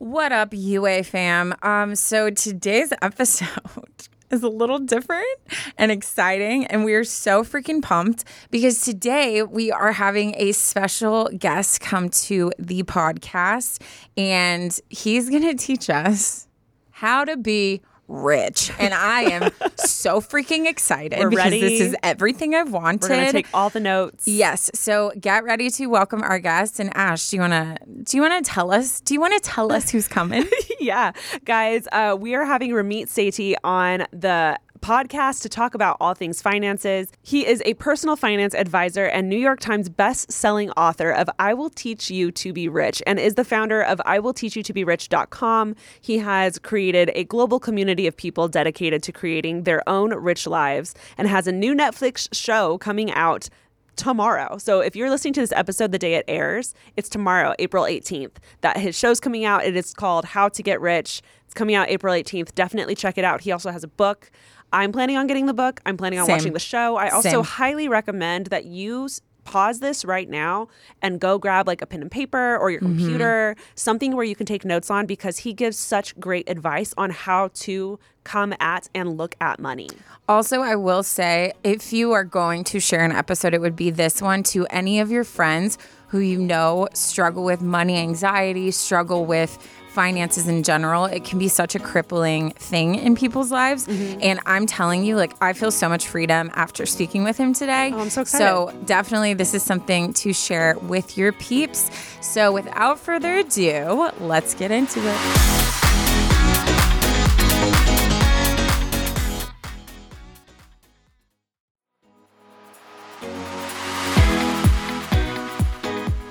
What up, UA fam? Um, so today's episode is a little different and exciting, and we are so freaking pumped because today we are having a special guest come to the podcast, and he's gonna teach us how to be rich. And I am so freaking excited We're because ready. this is everything I've wanted. We're gonna take all the notes. Yes. So get ready to welcome our guest. And Ash, do you wanna do you wanna tell us? Do you wanna tell us who's coming? yeah, guys, uh, we are having Ramit Sethi on the podcast to talk about all things finances. He is a personal finance advisor and New York Times best-selling author of I Will Teach You to Be Rich and is the founder of I Will Teach You to Be Rich.com. He has created a global community of people dedicated to creating their own rich lives and has a new Netflix show coming out tomorrow. So if you're listening to this episode the day it airs, it's tomorrow, April 18th. That his show's coming out. It is called How to Get Rich. It's coming out April 18th. Definitely check it out. He also has a book. I'm planning on getting the book. I'm planning on Same. watching the show. I also Same. highly recommend that you pause this right now and go grab like a pen and paper or your mm-hmm. computer, something where you can take notes on because he gives such great advice on how to come at and look at money. Also, I will say if you are going to share an episode, it would be this one to any of your friends who you know struggle with money anxiety, struggle with finances in general. It can be such a crippling thing in people's lives. Mm-hmm. And I'm telling you, like, I feel so much freedom after speaking with him today. Oh, I'm so excited. So, definitely, this is something to share with your peeps. So, without further ado, let's get into it.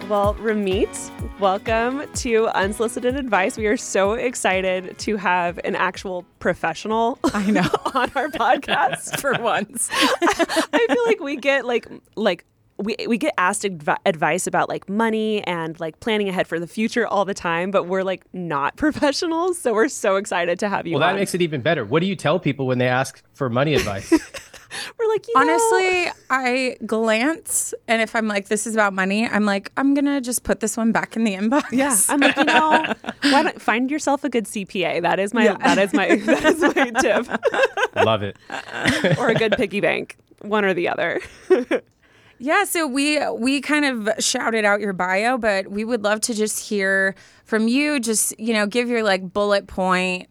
Well, Ramit, welcome to Unsolicited Advice. We are so excited to have an actual professional I know. on our podcast. For once. I feel like we get like like we, we get asked advi- advice about like money and like planning ahead for the future all the time, but we're like not professionals. So we're so excited to have you Well, that makes it even better. What do you tell people when they ask for money advice? we're like, you know, Honestly, I glance, and if I'm like, this is about money, I'm like, I'm gonna just put this one back in the inbox. Yeah, I'm like, you know, why don't find yourself a good CPA? That is my that is my that is my tip. Love it. or a good piggy bank, one or the other. yeah. So we we kind of shouted out your bio, but we would love to just hear from you. Just you know, give your like bullet point.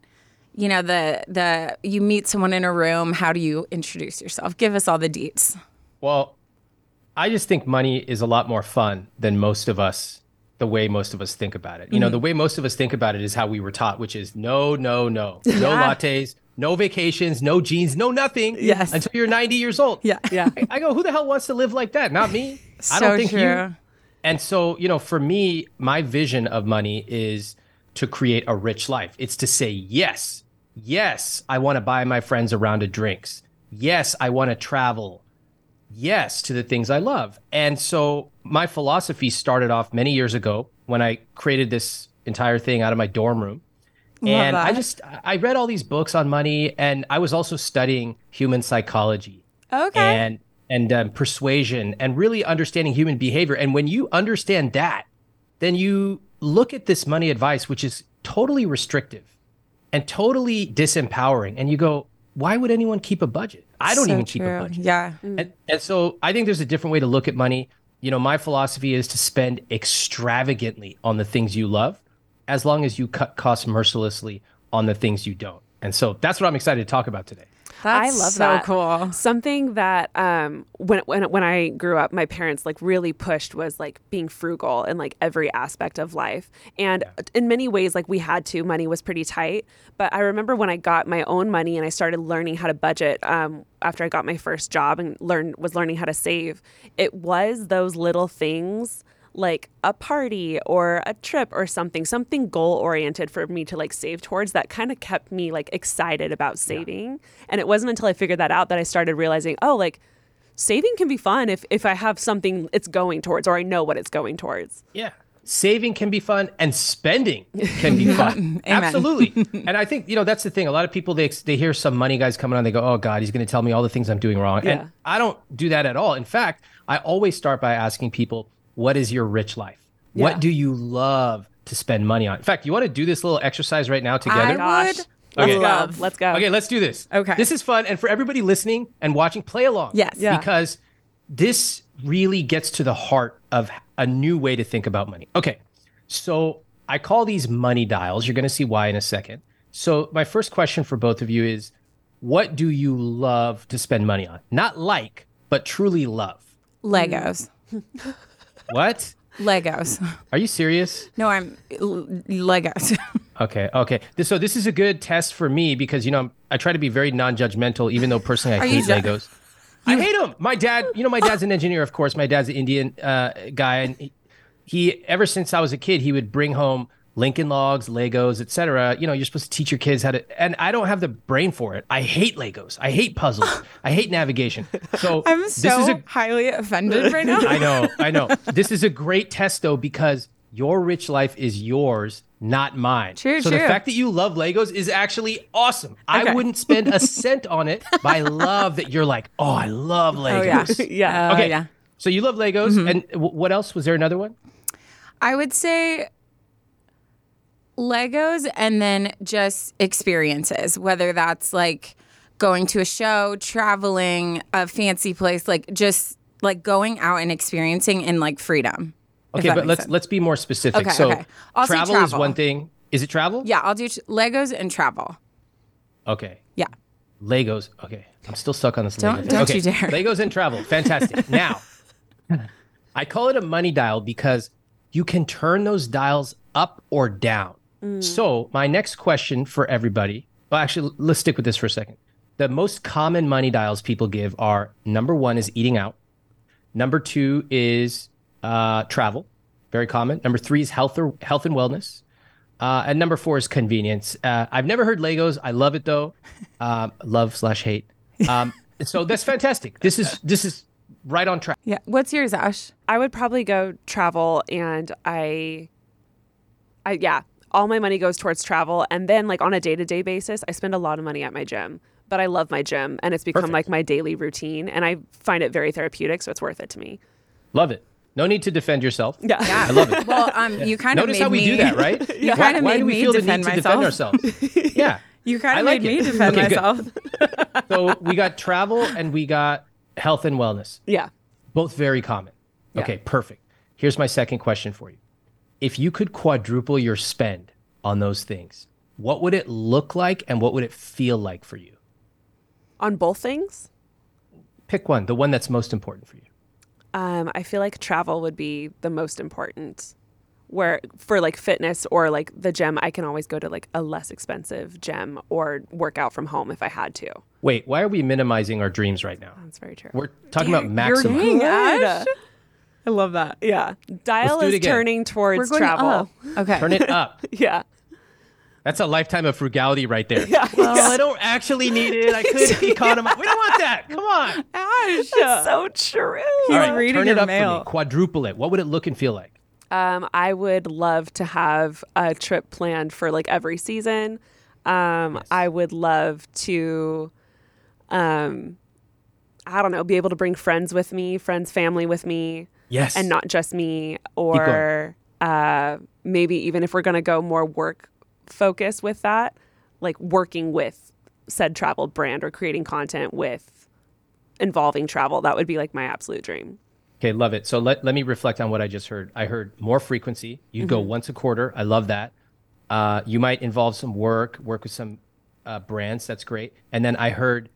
You know, the the you meet someone in a room. How do you introduce yourself? Give us all the deets. Well, I just think money is a lot more fun than most of us, the way most of us think about it. You know, mm-hmm. the way most of us think about it is how we were taught, which is no, no, no, no lattes, no vacations, no jeans, no nothing. Yes. Until you're 90 years old. Yeah. Yeah. I, I go, who the hell wants to live like that? Not me. I So don't think true. you. And so, you know, for me, my vision of money is to create a rich life. It's to say, yes, yes, I want to buy my friends a round of drinks. Yes, I want to travel. Yes, to the things I love. And so my philosophy started off many years ago when I created this entire thing out of my dorm room. and I just, I read all these books on money and I was also studying human psychology Okay. and and um, persuasion and really understanding human behavior. And when you understand that, then you look at this money advice, which is totally restrictive and totally disempowering, and you go, "Why would anyone keep a budget? I don't So even keep a budget." Yeah. Mm. And, and so I think there's a different way to look at money. You know, my philosophy is to spend extravagantly on the things you love, as long as you cut costs mercilessly on the things you don't. And so that's what I'm excited to talk about today. That's I love so that. cool. Something that um, when when when I grew up, my parents like really pushed was like being frugal in like every aspect of life, and in many ways, like we had to. Money was pretty tight, but I remember when I got my own money and I started learning how to budget. Um, after I got my first job and learned was learning how to save, it was those little things like a party or a trip or something something goal oriented for me to like save towards that kind of kept me like excited about saving and it wasn't until i figured that out that i started realizing oh like saving can be fun if if i have something it's going towards or i know what it's going towards Yeah. Saving can be fun and spending can be fun. Absolutely. and I think, you know, that's the thing. A lot of people, they, they hear some money guys coming on, they go, oh God, he's going to tell me all the things I'm doing wrong. Yeah. And I don't do that at all. In fact, I always start by asking people, what is your rich life? Yeah. What do you love to spend money on. In fact, you want to do this little exercise right now together? I Gosh. would Let's go. Let's go. Okay, let's do this. Okay. This is fun. And for everybody listening and watching, play along. Yes. Yeah. Because this really gets to the heart of a new way to think about money. Okay. So I call these money dials. You're going to see why in a second. So my first question for both of you is what do you love to spend money on? Not like, but truly love. Legos. What? Legos. Are you serious? No, I'm l- Legos. Okay, okay. This, so this is a good test for me because you know I'm, I try to be very non-judgmental, even though personally I Are hate ju- Legos. I hate them. My dad, you know, my dad's an engineer, of course. My dad's an Indian uh, guy, and he, he ever since I was a kid, he would bring home Lincoln Logs, Legos, etc. You know, you're supposed to teach your kids how to, and I don't have the brain for it. I hate Legos. I hate puzzles. I hate navigation. So I'm this so is a highly offended right now. I know, I know. This is a great test though because your rich life is yours, not mine. True, so the fact that you love Legos is actually awesome. I wouldn't spend a cent on it, but I love that you're like, oh, I love Legos. Oh yeah. Yeah. Oh, Okay. yeah. So you love Legos, Mm-hmm. and w- what else? Was there another one? I would say Legos and then just experiences, whether that's like going to a show, traveling, a fancy place, like just like going out and experiencing in like freedom. Okay, but let's sense. let's be more specific. Okay, so okay. I'll travel, is one thing. Is it travel? Yeah, I'll do tr- Legos and travel. Okay. Yeah. Legos. Okay. I'm still stuck on this Don't- Lego don't okay. you dare. Legos and travel. Fantastic. now, I call it a money dial because you can turn those dials up or down. So, my next question for everybody, well, actually, let's stick with this for a second. The most common money dials people give are number one is eating out, number two is uh, travel, very common. Number three is health or health and wellness. Uh, and number four is convenience. Uh, I've never heard Legos. I love it though. Um, love slash hate. Um, so that's fantastic. This is this is right on track. Yeah. What's yours, Ash? I would probably go travel and I I yeah, all my money goes towards travel and then like on a day-to-day basis, I spend a lot of money at my gym. But I love my gym and it's become Perfect. like my daily routine and I find it very therapeutic, so it's worth it to me. Love it. No need to defend yourself. Yeah. I love it. Well, um, you kind of Notice made how we me, do that, right? You kind of why made do we me feel the defend need to defend myself. ourselves? Yeah. You kind of like made it. me defend Okay, myself. So we got travel and we got health and wellness. Yeah. Both very common. Okay, perfect. Here's my second question for you. If you could quadruple your spend on those things, what would it look like and what would it feel like for you? On both things, Pick one, the one that's most important for you. um, I feel like travel would be the most important. Where for like fitness or like the gym, I can always go to like a less expensive gym or work out from home if I had to. Wait, why are we minimizing our dreams right now? That's very true. We're talking about You're maximum. Dang, Good. Ash. I love that. Yeah. Dial do it is again. turning We're towards going travel. up. Okay. Turn it up. Yeah. That's a lifetime of frugality right there. Well, I don't actually need it. I could economize. We don't want that. Come on. Ash. So true. He's All right, reading turn your it up mail. for me. Quadruple it. What would it look and feel like? Um, I would love to have a trip planned for like every season. Um, I would love to, um, I don't know, be able to bring friends with me, friends, family with me, Yes. and not just me. Or uh, maybe even if we're going to go more work focus with that, like working with said travel brand or creating content with involving travel, that would be like my absolute dream. Okay, love it. So let, let me reflect on what I just heard. I heard more frequency. You'd go Mm-hmm. once a quarter. I love that. Uh, you might involve some work, work with some uh, brands. That's great. And then I heard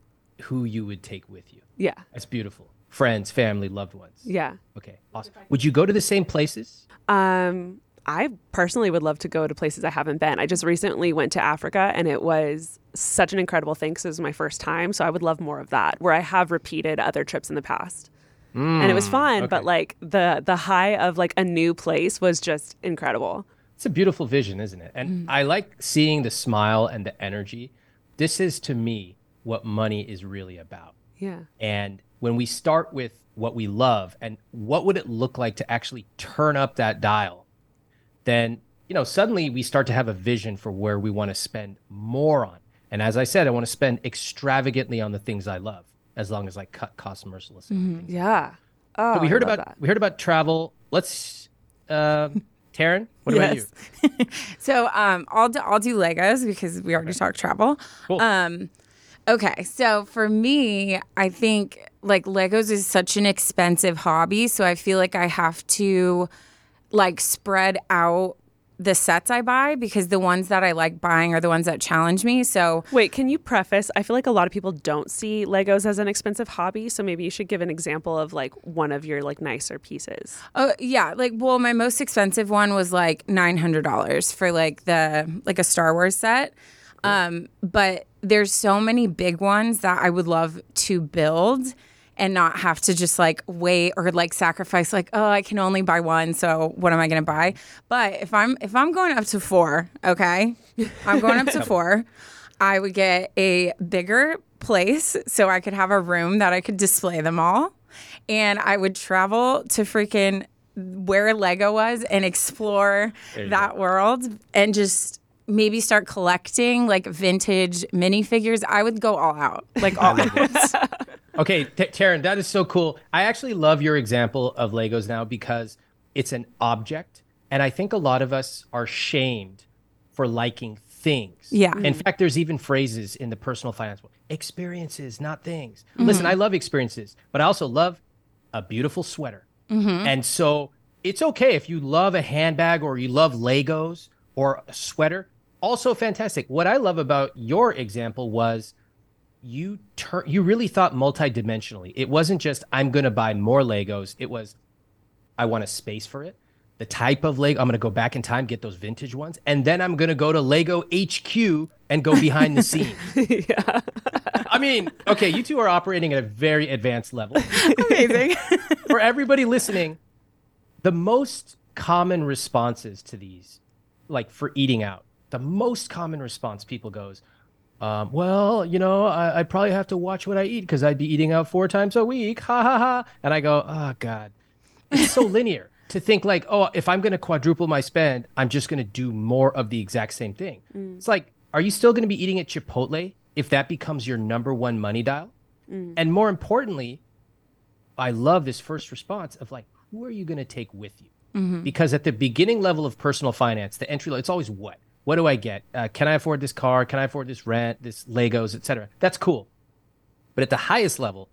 who you would take with you. Yeah. That's beautiful. Friends, family, loved ones. Yeah. Okay, awesome. Would you go to the same places? Um, I personally would love to go to places I haven't been. I just recently went to Africa and it was such an incredible thing 'cause it was my first time. So I would love more of that, where I have repeated other trips in the past. and it was fun, but like the the high of like a new place was just incredible. It's a beautiful vision, isn't it? And I like seeing the smile and the energy. This is to me what money is really about. Yeah. And when we start with what we love and what would it look like to actually turn up that dial, then, you know, suddenly we start to have a vision for where we want to spend more on. And as I said, I want to spend extravagantly on the things I love, as long as I cut costs mercilessly. Yeah. Oh, But we heard about that. we heard about travel. Let's uh, Taryne, what about you? So um, I'll do, I'll do Legos because we already talked travel. Cool. Um, okay, so for me, I think like Legos is such an expensive hobby, so I feel like I have to like spread out the sets I buy because the ones that I like buying are the ones that challenge me. So Wait, can you preface? I feel like a lot of people don't see Legos as an expensive hobby, so maybe you should give an example of like one of your like nicer pieces. Oh yeah, like well, my most expensive one was like nine hundred dollars for like the like a Star Wars set. Um, but there's so many big ones that I would love to build and not have to just like wait or like sacrifice like oh I can only buy one so what am I gonna buy? But if I'm if I'm going up to four, okay, I'm going up to four. I would get a bigger place so I could have a room that I could display them all. And I would travel to freaking where Lego was and explore that world and just maybe start collecting like vintage minifigures. I would go all out, like all out. Okay, T- Taryne, that is so cool. I actually love your example of Legos now because it's an object. And I think a lot of us are shamed for liking things. Yeah. In mm-hmm. fact, there's even phrases in the personal finance world experiences, not things. Mm-hmm. Listen, I love experiences, but I also love a beautiful sweater. Mm-hmm. And so it's okay if you love a handbag or you love Legos or a sweater. Also fantastic. What I love about your example was you turn you really thought multidimensionally. It wasn't just I'm going to buy more Legos. It was I want a space for it. The type of Lego I'm going to go back in time, get those vintage ones, and then I'm going to go to Lego HQ and go behind the scenes. yeah. I mean, okay, you two are operating at a very advanced level. Amazing. For everybody listening, the most common responses to these, like for eating out, the most common response people goes, um, well, you know, I, I probably have to watch what I eat because I'd be eating out four times a week. Ha ha ha. And I go, oh God. It's so linear to think like, oh, if I'm going to quadruple my spend, I'm just going to do more of the exact same thing. Mm. It's like, are you still going to be eating at Chipotle if that becomes your number one money dial? Mm. And more importantly, I love this first response of like, who are you going to take with you? Mm-hmm. Because at the beginning level of personal finance, the entry level, it's always what? What do I get? Uh, can I afford this car? Can I afford this rent, this Legos, etc.? That's cool. But at the highest level,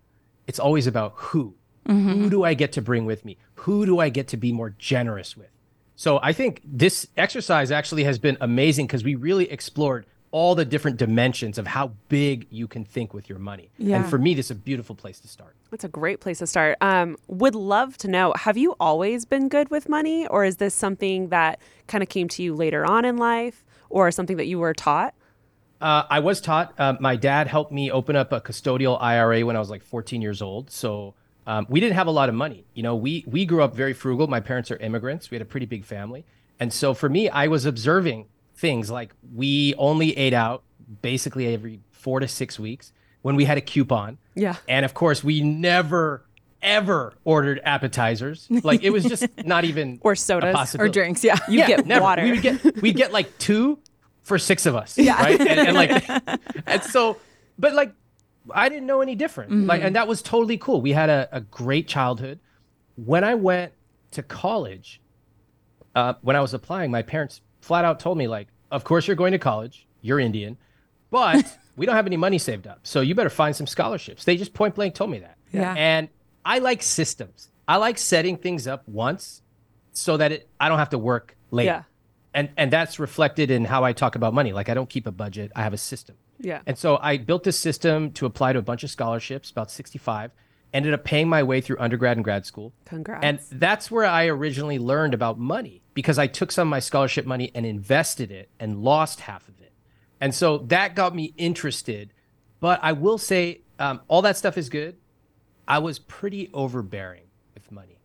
it's always about who. Who do I get to bring with me? Who do I get to be more generous with? So I think this exercise actually has been amazing because we really explored all the different dimensions of how big you can think with your money. Yeah. And for me, this is a beautiful place to start. That's a great place to start. Um, would love to know have you always been good with money, or is this something that kind of came to you later on in life, or something that you were taught? Uh, I was taught. Uh, my dad helped me open up a custodial IRA when I was like 14 years old. So um, we didn't have a lot of money. You know, we we grew up very frugal. My parents are immigrants. We had a pretty big family, and so for me, I was observing things like we only ate out basically every four to six weeks when we had a coupon. Yeah. And of course, we never ever ordered appetizers. Like it was just not even Or sodas. Or or drinks, yeah. You get never. water. We would get we'd get like two for six of us. Yeah. Right. And, and like and so but like I didn't know any different. Like and that was totally cool. We had a, a great childhood. When I went to college, uh, when I was applying, my parents flat out told me, like, of course you're going to college, you're Indian, but we don't have any money saved up. So you better find some scholarships. They just point blank told me that. Yeah. And I like systems. I like setting things up once so that it, I don't have to work later. Yeah. And and that's reflected in how I talk about money. Like I don't keep a budget. I have a system. Yeah. And so I built this system to apply to a bunch of scholarships, about 65, ended up paying my way through undergrad and grad school. Congrats. And that's where I originally learned about money because I took some of my scholarship money and invested it and lost half of it. And so that got me interested. But I will say, um, all that stuff is good. I was pretty overbearing with money.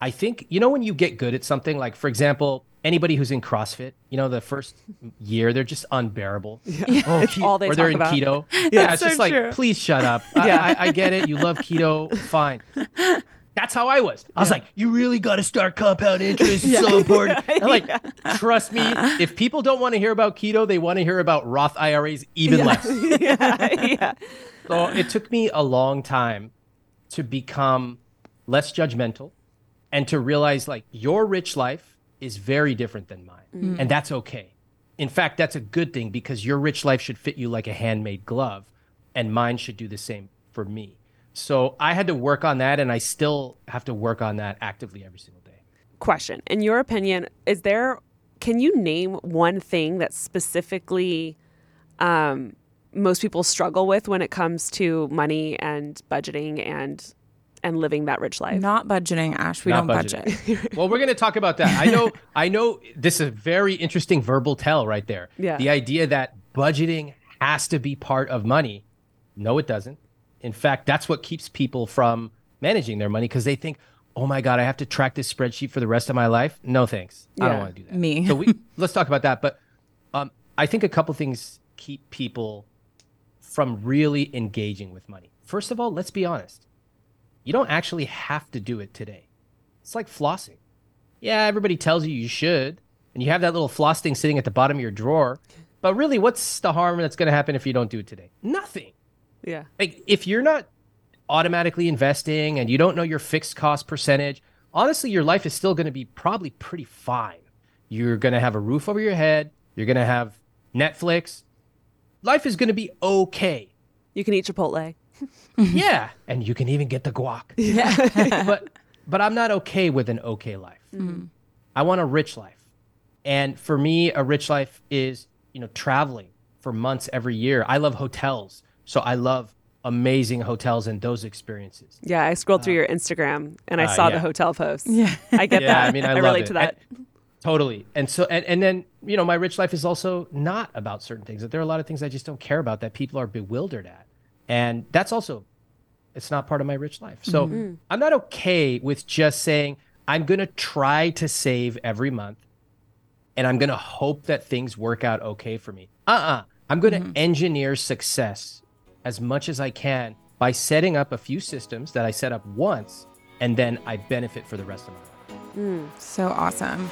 I think, you know, when you get good at something, like for example, anybody who's in CrossFit, you know, the first year, they're just unbearable. Oh, It's all they or they're in about. keto. yeah, it's so just like, true. please shut up. I, I, I get it. You love keto. Fine. That's how I was. I was like, you really got to start compound interest. It's so important. And like, trust me, if people don't want to hear about keto, they want to hear about Roth IRAs even less. yeah. yeah. So it took me a long time to become less judgmental and to realize like your rich life is very different than mine. And that's okay. In fact, that's a good thing because your rich life should fit you like a handmade glove, and mine should do the same for me. So I had to work on that, and I still have to work on that actively every single day. Question. In your opinion, is there, can you name one thing that specifically um, most people struggle with when it comes to money and budgeting and and living that rich life? Not budgeting, Ash. We Not don't budgeting. budget. well, we're going to talk about that. I know, I know this is a very interesting verbal tell right there. Yeah. The idea that budgeting has to be part of money. No, it doesn't. In fact, that's what keeps people from managing their money because they think, oh my God, I have to track this spreadsheet for the rest of my life. No, thanks. I don't want to do that. Me. So we let's talk about that. But um, I think a couple things keep people from really engaging with money. First of all, let's be honest. You don't actually have to do it today. It's like flossing. Yeah, everybody tells you you should, and you have that little floss thing sitting at the bottom of your drawer. But really, what's the harm that's going to happen if you don't do it today? Nothing. Yeah. Like if you're not automatically investing and you don't know your fixed cost percentage, honestly, your life is still going to be probably pretty fine. You're going to have a roof over your head. You're going to have Netflix. Life is going to be okay. You can eat Chipotle. yeah, and you can even get the guac. Yeah. but but I'm not okay with an okay life. I want a rich life. And for me, a rich life is, you know, traveling for months every year. I love hotels. So I love amazing hotels and those experiences. Yeah, I scrolled through your Instagram and I uh, saw the hotel posts. Yeah. I get Yeah, that. I mean, I, love relate it. to that. And- totally. And so, and, and then, you know, my rich life is also not about certain things. That there are a lot of things I just don't care about that people are bewildered at. And that's also, it's not part of my rich life. So I'm not okay with just saying, I'm going to try to save every month and I'm going to hope that things work out okay for me. Uh uh-uh. uh. i am going to engineer success as much as I can by setting up a few systems that I set up once and then I benefit for the rest of my life. So awesome.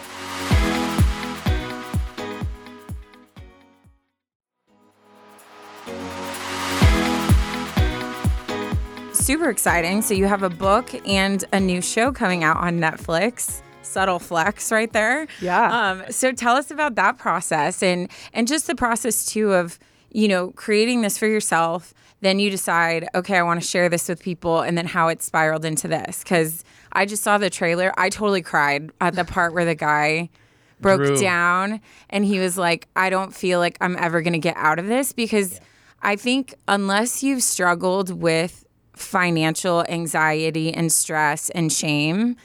Super exciting. So you have a book and a new show coming out on Netflix. Subtle flex right there. Yeah. Um, so tell us about that process and and just the process too of you know creating this for yourself. Then you decide, okay, I want to share this with people, and then how it spiraled into this. Because I just saw the trailer, I totally cried at the part where the guy broke Drew. down and he was like, I don't feel like I'm ever going to get out of this because I think unless you've struggled with financial anxiety and stress and shame,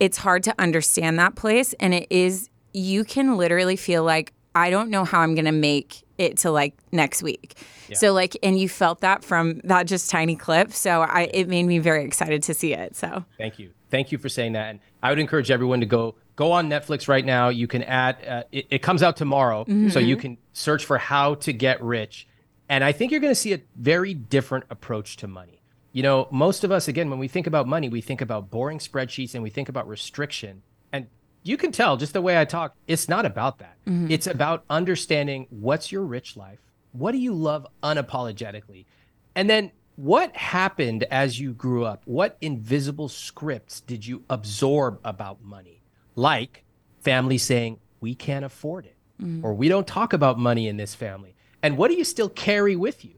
it's hard to understand that place. And it is, you can literally feel like, I don't know how I'm going to make it to like next week. So, like, and you felt that from that just tiny clip. So, I, it made me very excited to see it. So, Thank you. Thank you for saying that. And I would encourage everyone to go go on Netflix right now. You can add uh, it, it comes out tomorrow, so you can search for how to get rich. And I think you're going to see a very different approach to money. You know, most of us again when we think about money, we think about boring spreadsheets and we think about restriction. And you can tell just the way I talk, it's not about that. Mm-hmm. It's about understanding what's your rich life? What do you love unapologetically? And then what happened as you grew up? What invisible scripts did you absorb about money? Like family saying, we can't afford it, mm-hmm. or we don't talk about money in this family. And what do you still carry with you?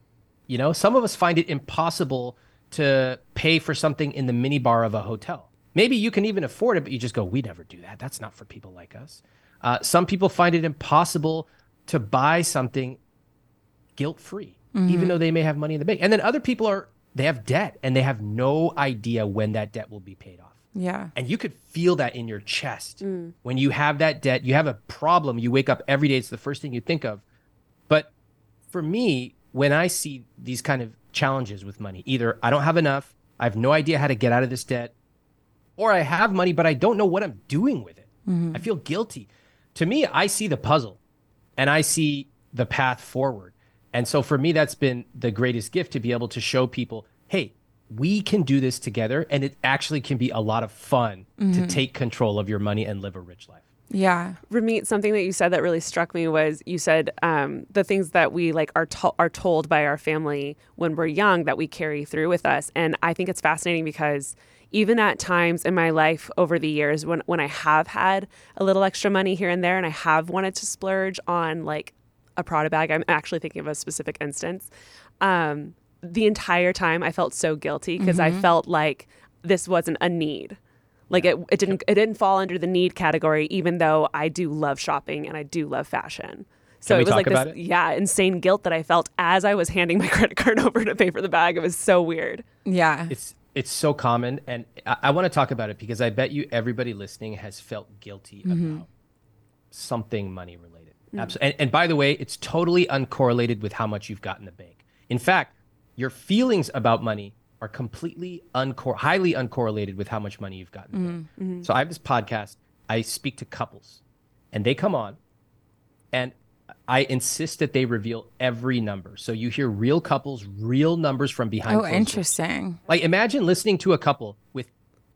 You know, some of us find it impossible to pay for something in the minibar of a hotel. Maybe you can even afford it, but you just go, we never do that. That's not for people like us. Uh, some people find it impossible to buy something guilt free, even though they may have money in the bank. And then other people are, they have debt and they have no idea when that debt will be paid off. yeah. And you could feel that in your chest. When you have that debt, you have a problem, you wake up every day, it's the first thing you think of. But for me, when I see these kind of challenges with money, either I don't have enough, I have no idea how to get out of this debt, or I have money, but I don't know what I'm doing with it. Mm-hmm. I feel guilty. To me, I see the puzzle and I see the path forward. And so for me, that's been the greatest gift to be able to show people, hey, we can do this together. And it actually can be a lot of fun to mm-hmm. take control of your money and live a rich life. Yeah. Ramit, something that you said that really struck me was you said um, the things that we like are to- are told by our family when we're young that we carry through with us, and I think it's fascinating because even at times in my life over the years when when I have had a little extra money here and there and I have wanted to splurge on like a Prada bag, I'm actually thinking of a specific instance. Um, the entire time I felt so guilty because I felt like this wasn't a need. Like it, it didn't it didn't fall under the need category, even though I do love shopping and I do love fashion. So Can we it was talk like about this, it? yeah, insane guilt that I felt as I was handing my credit card over to pay for the bag. It was so weird. Yeah. It's it's so common, and I, I want to talk about it because I bet you everybody listening has felt guilty mm-hmm. about something money related. Mm. Absolutely. And, and by the way, it's totally uncorrelated with how much you've got in the bank. In fact, your feelings about money are completely uncor- highly uncorrelated with how much money you've got in the bank. So I have this podcast. I speak to couples, and they come on, and I insist that they reveal every number. So you hear real couples, real numbers from behind. Oh, closed doors. interesting. Like imagine listening to a couple with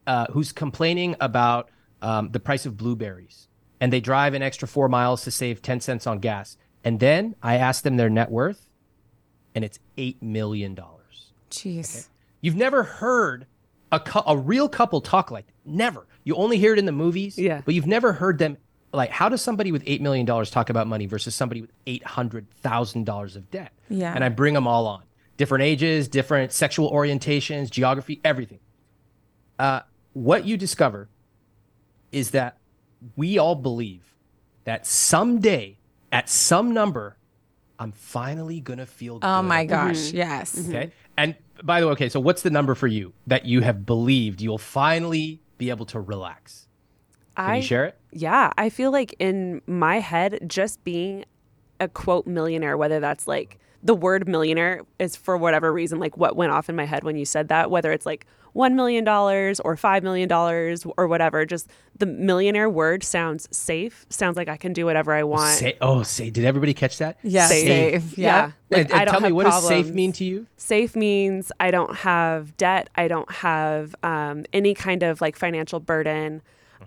uh, who's complaining about um, the price of blueberries, and they drive an extra four miles to save ten cents on gas, and then I ask them their net worth, and it's eight million dollars. Jeez. You've never heard a cou- a real couple talk like that. never. You only hear it in the movies, Yeah. But you've never heard them like how does somebody with eight million dollars talk about money versus somebody with eight hundred thousand dollars of debt? Yeah. and I bring them all on, different ages, different sexual orientations, geography, everything. Uh, what you discover is that we all believe that someday, at some number, I'm finally gonna feel. Oh good my about gosh. Yes. Okay. And by the way, okay, so what's the number for you that you have believed you'll finally be able to relax? Can I you share it? Yeah, I feel like in my head, just being a quote millionaire, whether that's like the word millionaire is for whatever reason, like what went off in my head when you said that, whether it's like $1 million or $5 million or whatever, just the millionaire word sounds safe, sounds like I can do whatever I want. Say, oh, say, did everybody catch that? Yeah. Safe. Safe. Yeah. Yeah. Like, and, and I don't tell me, have what does safe mean to you? Safe means I don't have debt. I don't have um, any kind of like financial burden.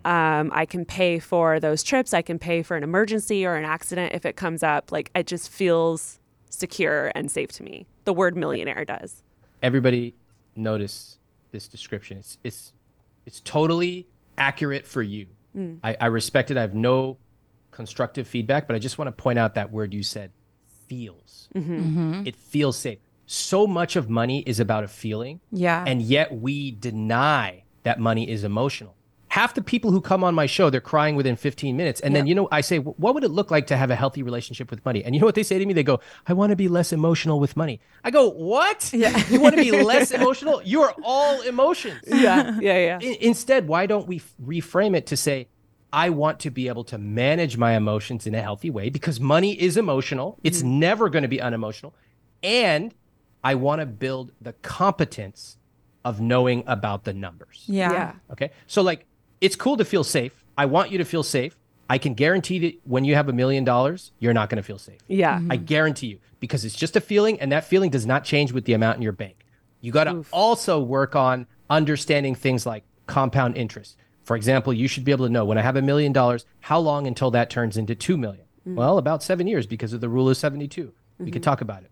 Um, I can pay for those trips. I can pay for an emergency or an accident if it comes up. Like it just feels secure and safe to me. The word millionaire does. Everybody notice this description. It's it's it's totally accurate for you. Hmm. I, I respect it. I have no constructive feedback, but I just want to point out that word you said, feels. Mm-hmm. Mm-hmm. It feels safe. So much of money is about a feeling. Yeah. and yet we deny that money is emotional. Half the people who come on my show, they're crying within 15 minutes. And then, you know, I say, what would it look like to have a healthy relationship with money? And you know what they say to me? They go, I want to be less emotional with money. I go, what? Yeah. You want to be less emotional? You are all emotions. Yeah, yeah, yeah. I- instead, why don't we f- reframe it to say, I want to be able to manage my emotions in a healthy way because money is emotional. It's mm-hmm. never going to be unemotional. And I want to build the competence of knowing about the numbers. yeah. yeah. Okay. So, like, it's cool to feel safe. I want you to feel safe. I can guarantee that when you have a million dollars, you're not going to feel safe. Yeah. Mm-hmm. I guarantee you because it's just a feeling and that feeling does not change with the amount in your bank. You got to also work on understanding things like compound interest. For example, you should be able to know when I have a million dollars, how long until that turns into 2 million? Mm. Well, about 7 years because of the rule of 72. We could mm-hmm. talk about it.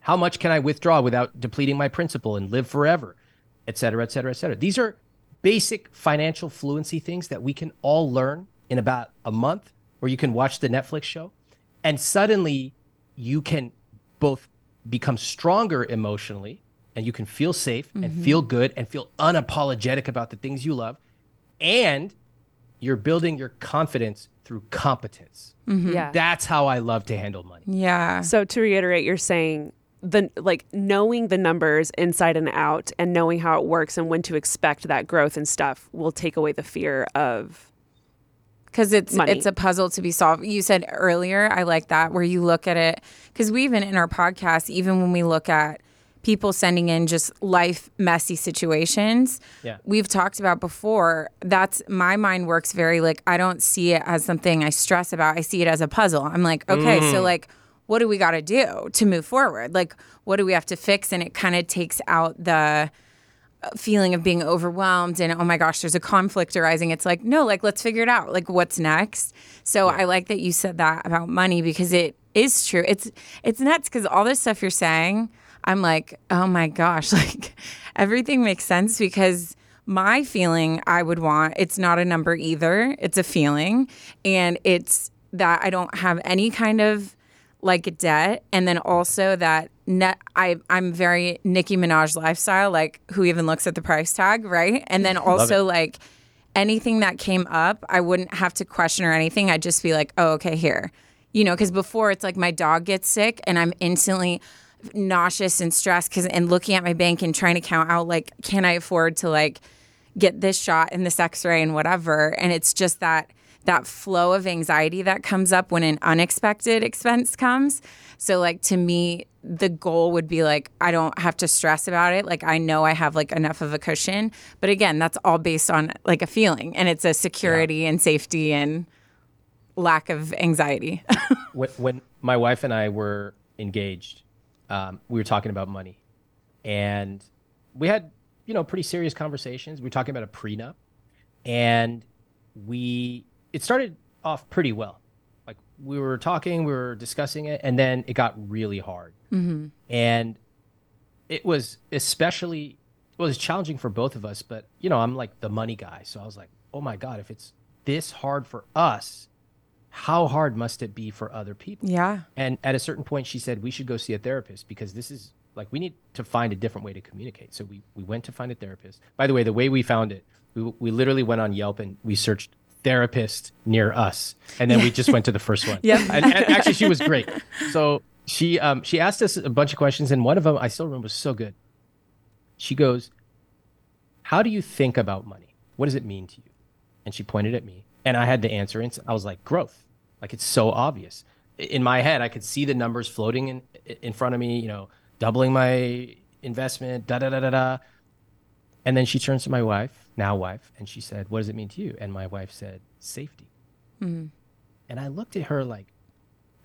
How much can I withdraw without depleting my principal and live forever? Et cetera, et cetera, et cetera. These are basic financial fluency things that we can all learn in about a month, or you can watch the Netflix show. And suddenly you can both become stronger emotionally and you can feel safe and mm-hmm. feel good and feel unapologetic about the things you love. And you're building your confidence through competence. Mm-hmm. Yeah. That's how I love to handle money. Yeah. So to reiterate, you're saying the like knowing the numbers inside and out and knowing how it works and when to expect that growth and stuff will take away the fear of because it's Money. it's a puzzle to be solved. You said earlier, I like that where you look at it because we even in our podcast, even when we look at people sending in just life messy situations, Yeah. we've talked about before. That's my mind works very like I don't see it as something I stress about. I see it as a puzzle. I'm like, okay, so mm. like. What do we got to do to move forward? Like, what do we have to fix? And it kind of takes out the uh, feeling of being overwhelmed and oh my gosh there's a conflict arising it's like no like let's figure it out like what's next so i like that you said that about money because it is true it's it's nuts because all this stuff you're saying i'm like oh my gosh like everything makes sense because my feeling I would want, it's not a number either. It's a feeling. And it's that I don't have any kind of like debt. And then also that net, I, I'm very Nicki Minaj lifestyle, like who even looks at the price tag, right? And then also like anything that came up, I wouldn't have to question or anything. I'd just be like, oh, okay, here. You know, because before it's like my dog gets sick and I'm instantly nauseous and stressed because and looking at my bank and trying to count out like, can I afford to like get this shot and this x-ray and whatever and it's just that that flow of anxiety that comes up when an unexpected expense comes. So like to me the goal would be like i don't have to stress about it. Like i know i have like enough of a cushion. But again that's all based on like a feeling and it's a security and safety and lack of anxiety. When, when my wife and I were engaged, um, we were talking about money, and we had you know pretty serious conversations. We were talking about a prenup, and we it started off pretty well. Like we were talking, we were discussing it, and then it got really hard, mm-hmm. and it was especially well, it was challenging for both of us. But you know, I'm like the money guy, so I was like, oh my god, if it's this hard for us, how hard must it be for other people? yeah And at a certain point, she said, we should go see a therapist because this is like, we need to find a different way to communicate. So we, we went to find a therapist. By the way, the way we found it, we, we literally went on Yelp and we searched therapist near us. And then we just went to the first one. Yeah. And, and actually, she was great. So she, um, she asked us a bunch of questions. And one of them, I still remember, was so good. She goes, How do you think about money? What does it mean to you? And she pointed at me. And I had to answer. And I was like, Growth. Like it's so obvious. In my head, I could see the numbers floating in in front of me, you know, doubling my investment, da da da da da. And then she turns to my wife, now wife, and she said, What does it mean to you? And my wife said, Safety. Mm-hmm. And I looked at her like,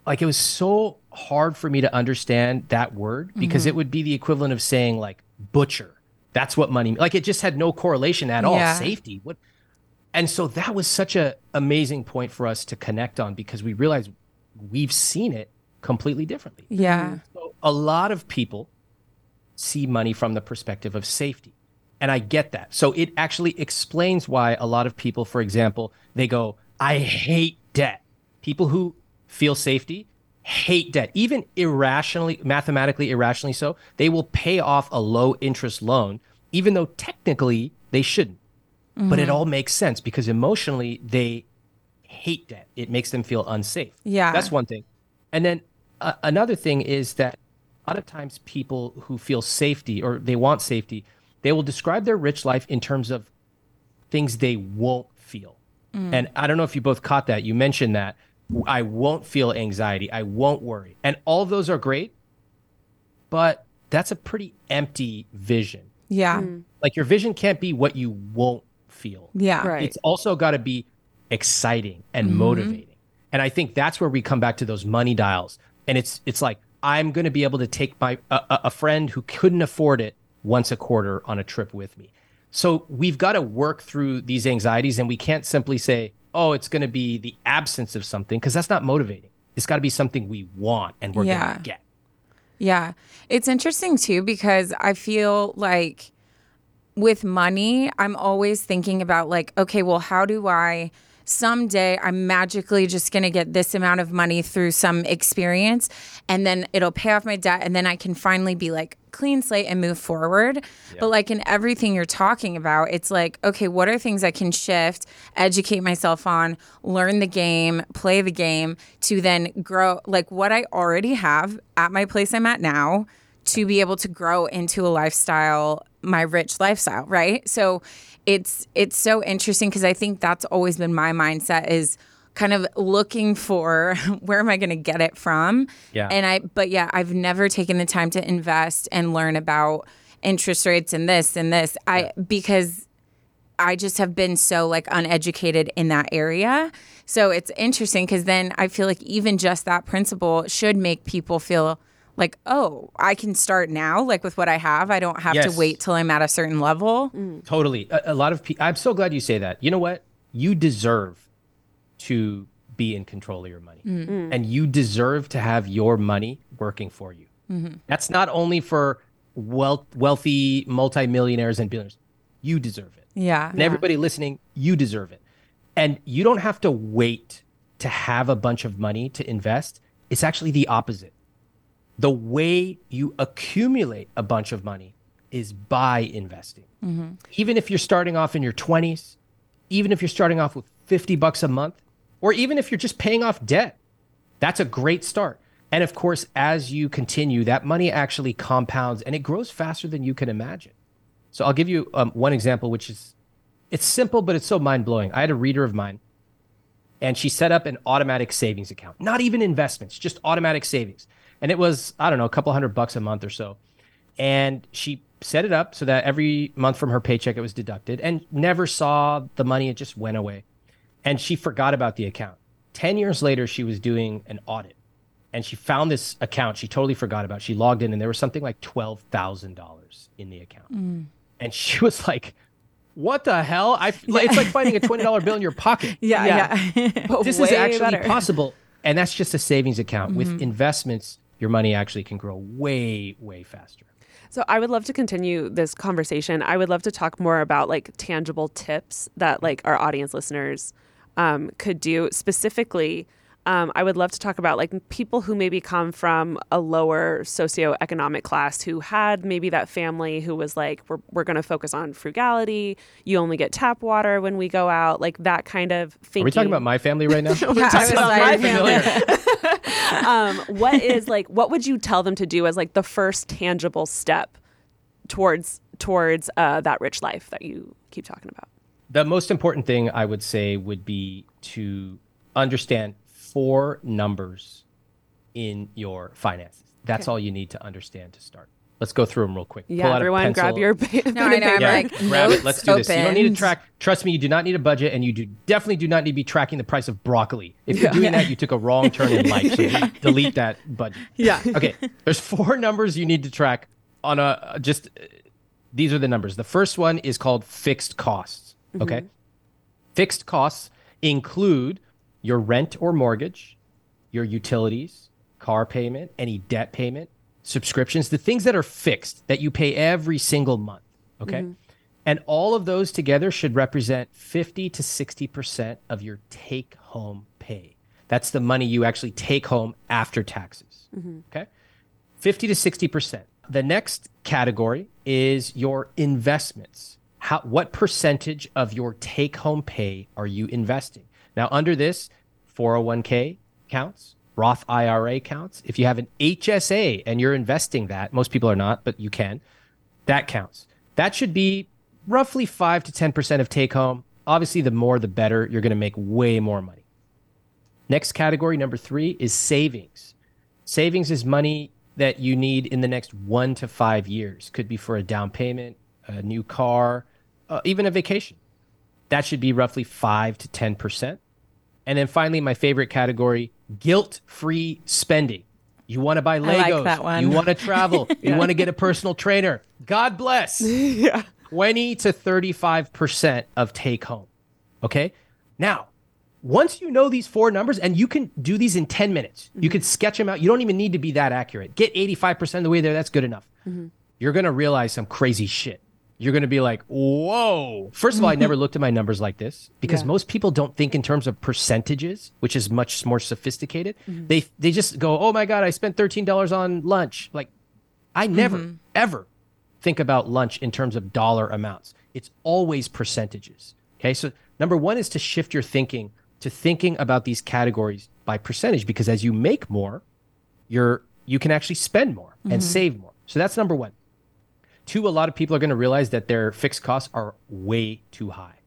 like it was so hard for me to understand that word because mm-hmm. it would be the equivalent of saying like butcher. That's what money like it just had no correlation at all. Yeah. Safety. What and so that was such a amazing point for us to connect on because we realized we've seen it completely differently. yeah mm-hmm. So a lot of people see money from the perspective of safety. And I get that. So it actually explains why a lot of people, for example, they go, I hate debt. People who feel safety hate debt, even irrationally, mathematically irrationally so. They will pay off a low interest loan, even though technically they shouldn't. But it all makes sense because emotionally they hate debt. It makes them feel unsafe. Yeah. That's one thing. And then uh, another thing is that a lot of times people who feel safety or they want safety, they will describe their rich life in terms of things they won't feel. Mm. And I don't know if you both caught that. You mentioned that I won't feel anxiety, I won't worry. And all of those are great, but that's a pretty empty vision. yeah mm. Like your vision can't be what you won't feel. yeah Right. It's also got to be exciting and mm-hmm. motivating. And I think that's where we come back to those money dials. And it's it's like I'm going to be able to take my a, a a friend who couldn't afford it once a quarter on a trip with me. So we've got to work through these anxieties and we can't simply say, "Oh, it's going to be the absence of something" because that's not motivating. It's got to be something we want and we're Yeah. going to get. Yeah. It's interesting too because I feel like with money, I'm always thinking about like, okay, well, how do I someday I'm magically just going to get this amount of money through some experience and then it'll pay off my debt and then I can finally be like clean slate and move forward. But like in everything you're talking about, it's like, okay, what are things I can shift, educate myself on, learn the game, play the game to then grow like what I already have at my place I'm at now to be able to grow into a lifestyle my rich lifestyle right so it's it's so interesting because i think that's always been my mindset is kind of looking for where am i going to get it from Yeah. and i but yeah i've never taken the time to invest and learn about interest rates and this and this i because I just have been so like uneducated in that area. So it's interesting because then I feel like even just that principle should make people feel like, oh, I can start now, like with what I have. I don't have Yes. to wait till I'm at a certain level. Mm. Totally. A, a lot of people, I'm so glad you say that. You know what? You deserve to be in control of your money. Mm. Mm. And you deserve to have your money working for you. Mm-hmm. That's not only for wealth, wealthy multimillionaires and billionaires. You deserve it. Yeah. And everybody listening, you deserve it. And you don't have to wait to have a bunch of money to invest. It's actually the opposite. The way you accumulate a bunch of money is by investing. Even if you're starting off in your 20s, even if you're starting off with 50 bucks a month, or even if you're just paying off debt, that's a great start. And of course, as you continue, that money actually compounds and it grows faster than you can imagine. So I'll give you um, one example, which is it's simple, but it's so mind blowing. I had a reader of mine, and she set up an automatic savings account, not even investments, just automatic savings. And it was, I don't know, a couple hundred bucks a month or so. And she set it up so that every month from her paycheck it was deducted and never saw the money. It just went away. And she forgot about the account. 10 years later, she was doing an audit and she found this account she totally forgot about. She logged in and there was something like $12,000 in the account. Mm. And she was like, what the hell? I, It's like finding a $20 bill in your pocket. Yeah. Yeah. Yeah. This is actually better. possible. And that's just a savings account. With mm-hmm. investments, your money actually can grow way, way faster. So I would love to continue this conversation. I would love to talk more about like tangible tips that like our audience listeners um, could do. Specifically, um, I would love to talk about like people who maybe come from a lower socioeconomic class who had maybe that family who was like, we're, we're going to focus on frugality. You only get tap water when we go out, like that kind of thing. Are we talking about my family right now? Yeah, I was about like, my family. um, what is like what would you tell them to do as like the first tangible step towards towards uh, that rich life that you keep talking about the most important thing I would say would be to understand four numbers in your finances. That's all you need to understand to start. Let's go through them real quick. yeah out a everyone grab pencil. your No, I know. I'm Yeah, like, grab it. notes Let's do this. You don't need to track. Trust me, you do not need a budget, and you do definitely do not need to be tracking the price of broccoli. If you're doing that, you took a wrong turn in life. So de- delete that budget. Yeah. Okay. There's four numbers you need to track on a just. uh, These are the numbers. The first one is called fixed costs. Okay. Fixed costs include your rent or mortgage, your utilities, car payment, any debt payment, subscriptions, the things that are fixed that you pay every single month. Okay. Mm-hmm. And all of those together should represent 50 to 60% of your take home pay. That's the money you actually take home after taxes. Mm-hmm. Okay. 50 to 60%. The next category is your investments. How, what percentage of your take home pay are you investing? Now, under this, 401k counts, Roth IRA counts. If you have an HSA and you're investing that, most people are not, but you can, that counts. That should be roughly 5 to 10% of take home. Obviously, the more the better. You're going to make way more money. Next category, number three, is savings. Savings is money that you need in the next one to five years. Could be for a down payment, a new car, uh, even a vacation. That should be roughly five to 10%. And then finally, my favorite category guilt free spending. You want to buy like Legos. one. You want to travel. You want to get a personal trainer. God bless. yeah 20 to 35% of take home. Okay. Now, once you know these four numbers, and you can do these in 10 minutes, you mm-hmm. can sketch them out. You don't even need to be that accurate. Get 85% of the way there. That's good enough. Mm-hmm. You're going to realize some crazy shit. You're going to be like, whoa. First of all, I never looked at my numbers like this because Yeah. most people don't think in terms of percentages, which is much more sophisticated. Mm-hmm. They, they just go, oh my God, I spent $13 on lunch. Like, I never, mm-hmm. ever think about lunch in terms of dollar amounts. It's always percentages. Okay. So, number one is to shift your thinking to thinking about these categories by percentage because as you make more, you're, you can actually spend more and mm-hmm. save more. So, that's number one. Two, a lot of people are going to realize that their fixed costs are way too high.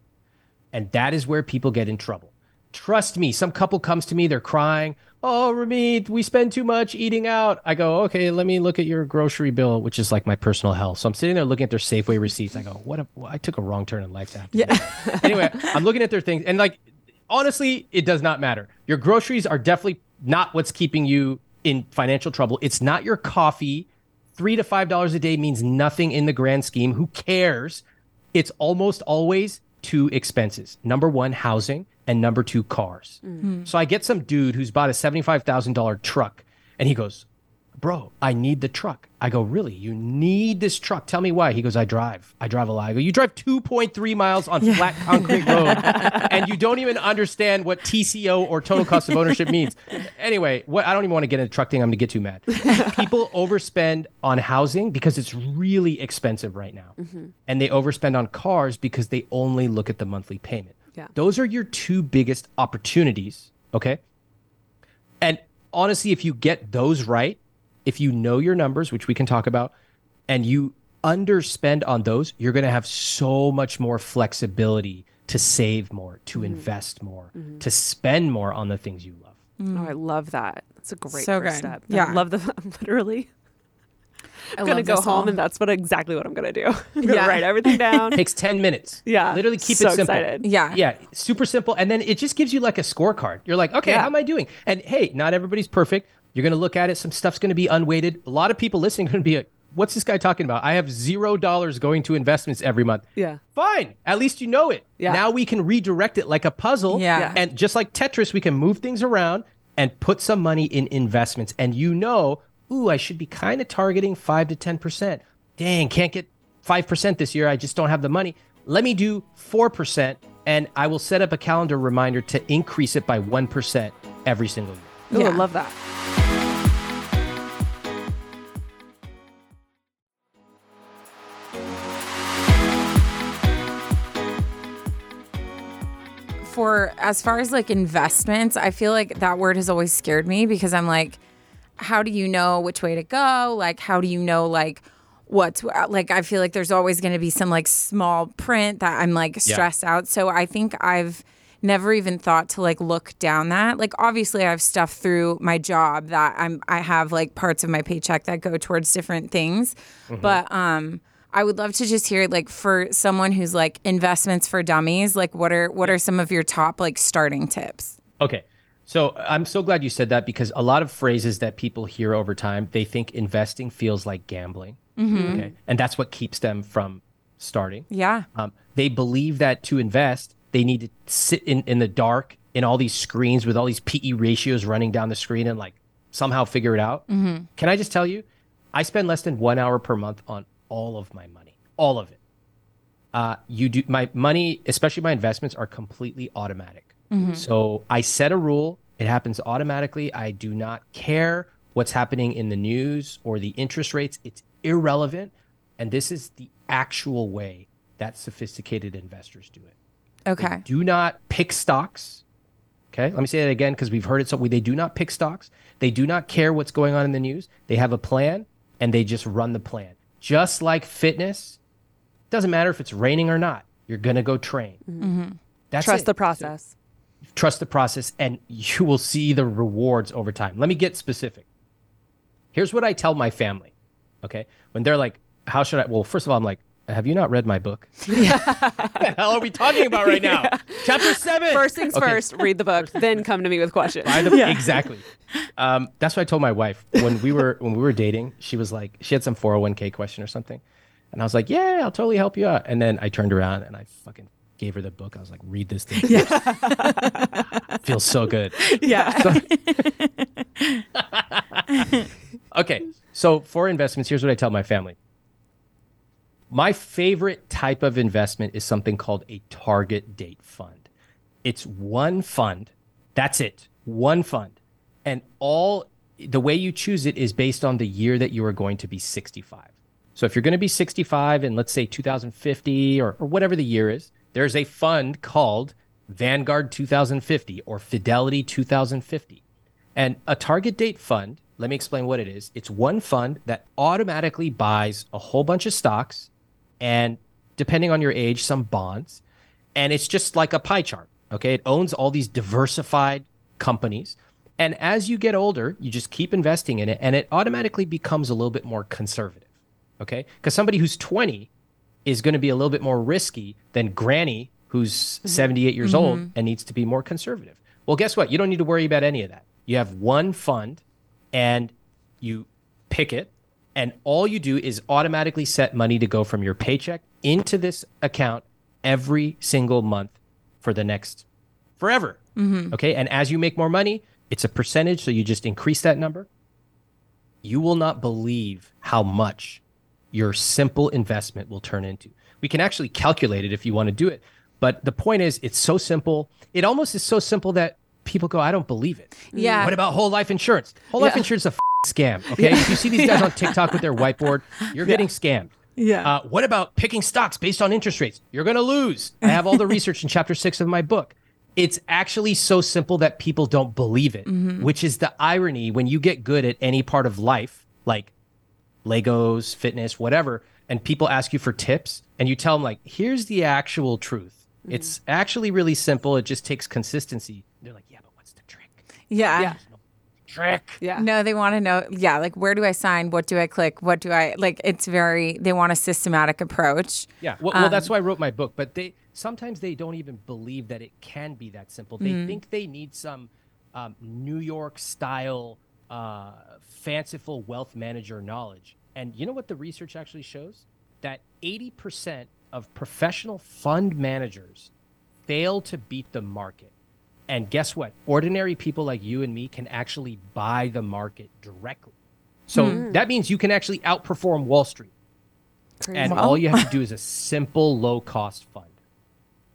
And that is where people get in trouble. Trust me, some couple comes to me, they're crying. Oh, Ramit, we spend too much eating out. I go, okay, let me look at your grocery bill, which is like my personal health. So I'm sitting there looking at their Safeway receipts. I go, what? I took a wrong turn in life. After yeah. anyway, I'm looking at their things, and like, honestly, it does not matter. Your groceries are definitely not what's keeping you in financial trouble. It's not your coffee. Three to five dollars a day means nothing in the grand scheme. Who cares? It's almost always two expenses. Number one, housing, and number two, cars. Mm-hmm. So I get some dude who's bought a $75,000 truck and he goes, bro, I need the truck. I go, really? You need this truck? Tell me why. He goes, I drive. I drive a lot. I go, you drive 2.3 miles on flat concrete road and you don't even understand what TCO or total cost of ownership means. Anyway, what I don't even want to get into truck thing. I'm gonna get too mad. People overspend on housing because it's really expensive right now. Mm-hmm. And they overspend on cars because they only look at the monthly payment. Yeah. Those are your two biggest opportunities. Okay. And honestly, if you get those right, if you know your numbers, which we can talk about, and you underspend on those, you're going to have so much more flexibility to save more, to mm-hmm. invest more, mm-hmm. to spend more on the things you love. Mm-hmm. Oh, I love that. That's a great So first good. step. Yeah. I love the literally. I I'm gonna go home all. and that's what exactly what I'm gonna do. I'm gonna Yeah. write everything down. Takes 10 minutes. yeah. Literally keep so it simple. Excited. Yeah. Yeah, super simple. And then it just gives you like a scorecard. You're like, okay, Yeah. how am I doing? And hey, not everybody's perfect. You're going to look at it. Some stuff's going to be unweighted. A lot of people listening are going to be like, what's this guy talking about? I have zero dollars going to investments every month. Yeah. Fine. At least you know it. Yeah. Now we can redirect it like a puzzle. Yeah. Yeah. And just like Tetris, we can move things around and put some money in investments. And you know, ooh, I should be kind of targeting five to 10%. Dang, can't get 5% this year. I just don't have the money. Let me do 4%. And I will set up a calendar reminder to increase it by 1% every single year. Oh, Yeah. I love that. For as far as like investments, I feel like that word has always scared me because I'm like, how do you know which way to go? Like, how do you know like what's like? I feel like there's always going to be some like small print that I'm like stressed out. So I think I've never even thought to like look down that. Like, obviously, I have stuff through my job that I'm I have like parts of my paycheck that go towards different things, but um. I would love to just hear like for someone who's like investments for dummies, like what are what are some of your top like starting tips? Okay. So I'm so glad you said that because a lot of phrases that people hear over time, they think investing feels like gambling. Okay. And that's what keeps them from starting. Yeah. Um, they believe that to invest, they need to sit in, in the dark in all these screens with all these PE ratios running down the screen and like somehow figure it out. Can I just tell you, I spend less than one hour per month on all of my money, all of it. Uh, you do my money, especially my investments, are completely automatic. So I set a rule; it happens automatically. I do not care what's happening in the news or the interest rates; it's irrelevant. And this is the actual way that sophisticated investors do it. Okay. Do not pick stocks. Okay, let me say that again because we've heard it so. They do not pick stocks. They do not care what's going on in the news. They have a plan and they just run the plan. Just like fitness, doesn't matter if it's raining or not. You're gonna go train. Mm-hmm. Mm-hmm. That's Trust it. the process. Trust the process, and you will see the rewards over time. Let me get specific. Here's what I tell my family. Okay, when they're like, "How should I?" Well, first of all, I'm like, "Have you not read my book?" what the hell are we talking about right now? Chapter seven. First things Okay. first, read the book, then come to me with questions. By the exactly. Um, that's what I told my wife when we were when we were dating. She was like, she had some 401k question or something, and I was like, yeah, I'll totally help you out. And then I turned around and I fucking gave her the book. I was like, read this thing. Yeah. Feels so good. yeah. Okay, so for investments, here's what I tell my family. My favorite type of investment is something called a target date fund. It's one fund. That's it. One fund. And all the way you choose it is based on the year that you are going to be 65. So if you're going to be 65 in let's say 2050 or, or whatever the year is, there's a fund called Vanguard 2050 or Fidelity 2050. And a target date fund, let me explain what it is. It's one fund that automatically buys a whole bunch of stocks and depending on your age, some bonds. And it's just like a pie chart. Okay. It owns all these diversified companies. And as you get older, you just keep investing in it and it automatically becomes a little bit more conservative. Okay. Because somebody who's 20 is going to be a little bit more risky than Granny, who's mm-hmm. 78 years old mm-hmm. and needs to be more conservative. Well, guess what? You don't need to worry about any of that. You have one fund and you pick it, and all you do is automatically set money to go from your paycheck into this account every single month for the next forever. Mm-hmm. Okay. And as you make more money, it's a percentage. So you just increase that number. you will not believe how much your simple investment will turn into. We can actually calculate it if you want to do it. But the point is, it's so simple. It almost is so simple that people go, I don't believe it. Yeah. What about whole life insurance? Whole life Yeah. insurance is a f- scam. Okay. If you see these guys on TikTok with their whiteboard, you're getting scammed. Yeah. Uh, what about picking stocks based on interest rates? You're going to lose. I have all the research in chapter six of my book. It's actually so simple that people don't believe it, which is the irony when you get good at any part of life, like Legos, fitness, whatever, and people ask you for tips and you tell them, like, here's the actual truth. It's actually really simple. It just takes consistency. They're like, yeah, but what's the trick? Yeah. Yeah. Trick. yeah. No, they want to know, yeah, like where do I sign? What do I click? What do I like? It's very, they want a systematic approach. Yeah, well, well, that's why I wrote my book. But they sometimes they don't even believe that it can be that simple. They think they need some um, New York style, uh, fanciful wealth manager knowledge. And you know what the research actually shows? That eighty percent of professional fund managers fail to beat the market. And guess what? Ordinary people like you and me can actually buy the market directly. So that means you can actually outperform Wall Street. And Well- all you have to do is a simple low cost fund.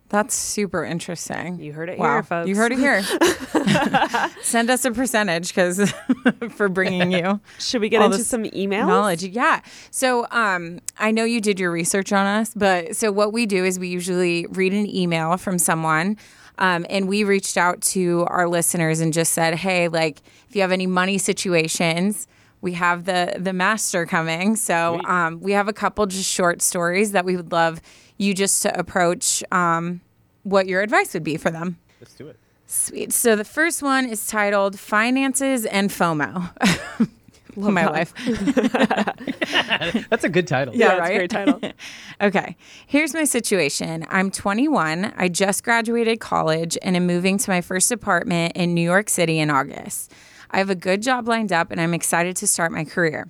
That's super interesting. You heard it wow. here, folks. You heard it here. Send us a percentage because for bringing you Should we get into some emails? knowledge. Yeah. So um, I know you did your research on us, but so what we do is we usually read an email from someone. Um, and we reached out to our listeners and just said, hey, like, if you have any money situations, we have the the master coming. So um, we have a couple just short stories that we would love you just to approach um, what your advice would be for them. Let's do it. Sweet. So the first one is titled Finances and FOMO. My life. That's a good title. Yeah, that's right? a great title. Okay. Here's my situation. I'm 21. I just graduated college and am moving to my first apartment in New York City in August. I have a good job lined up and I'm excited to start my career.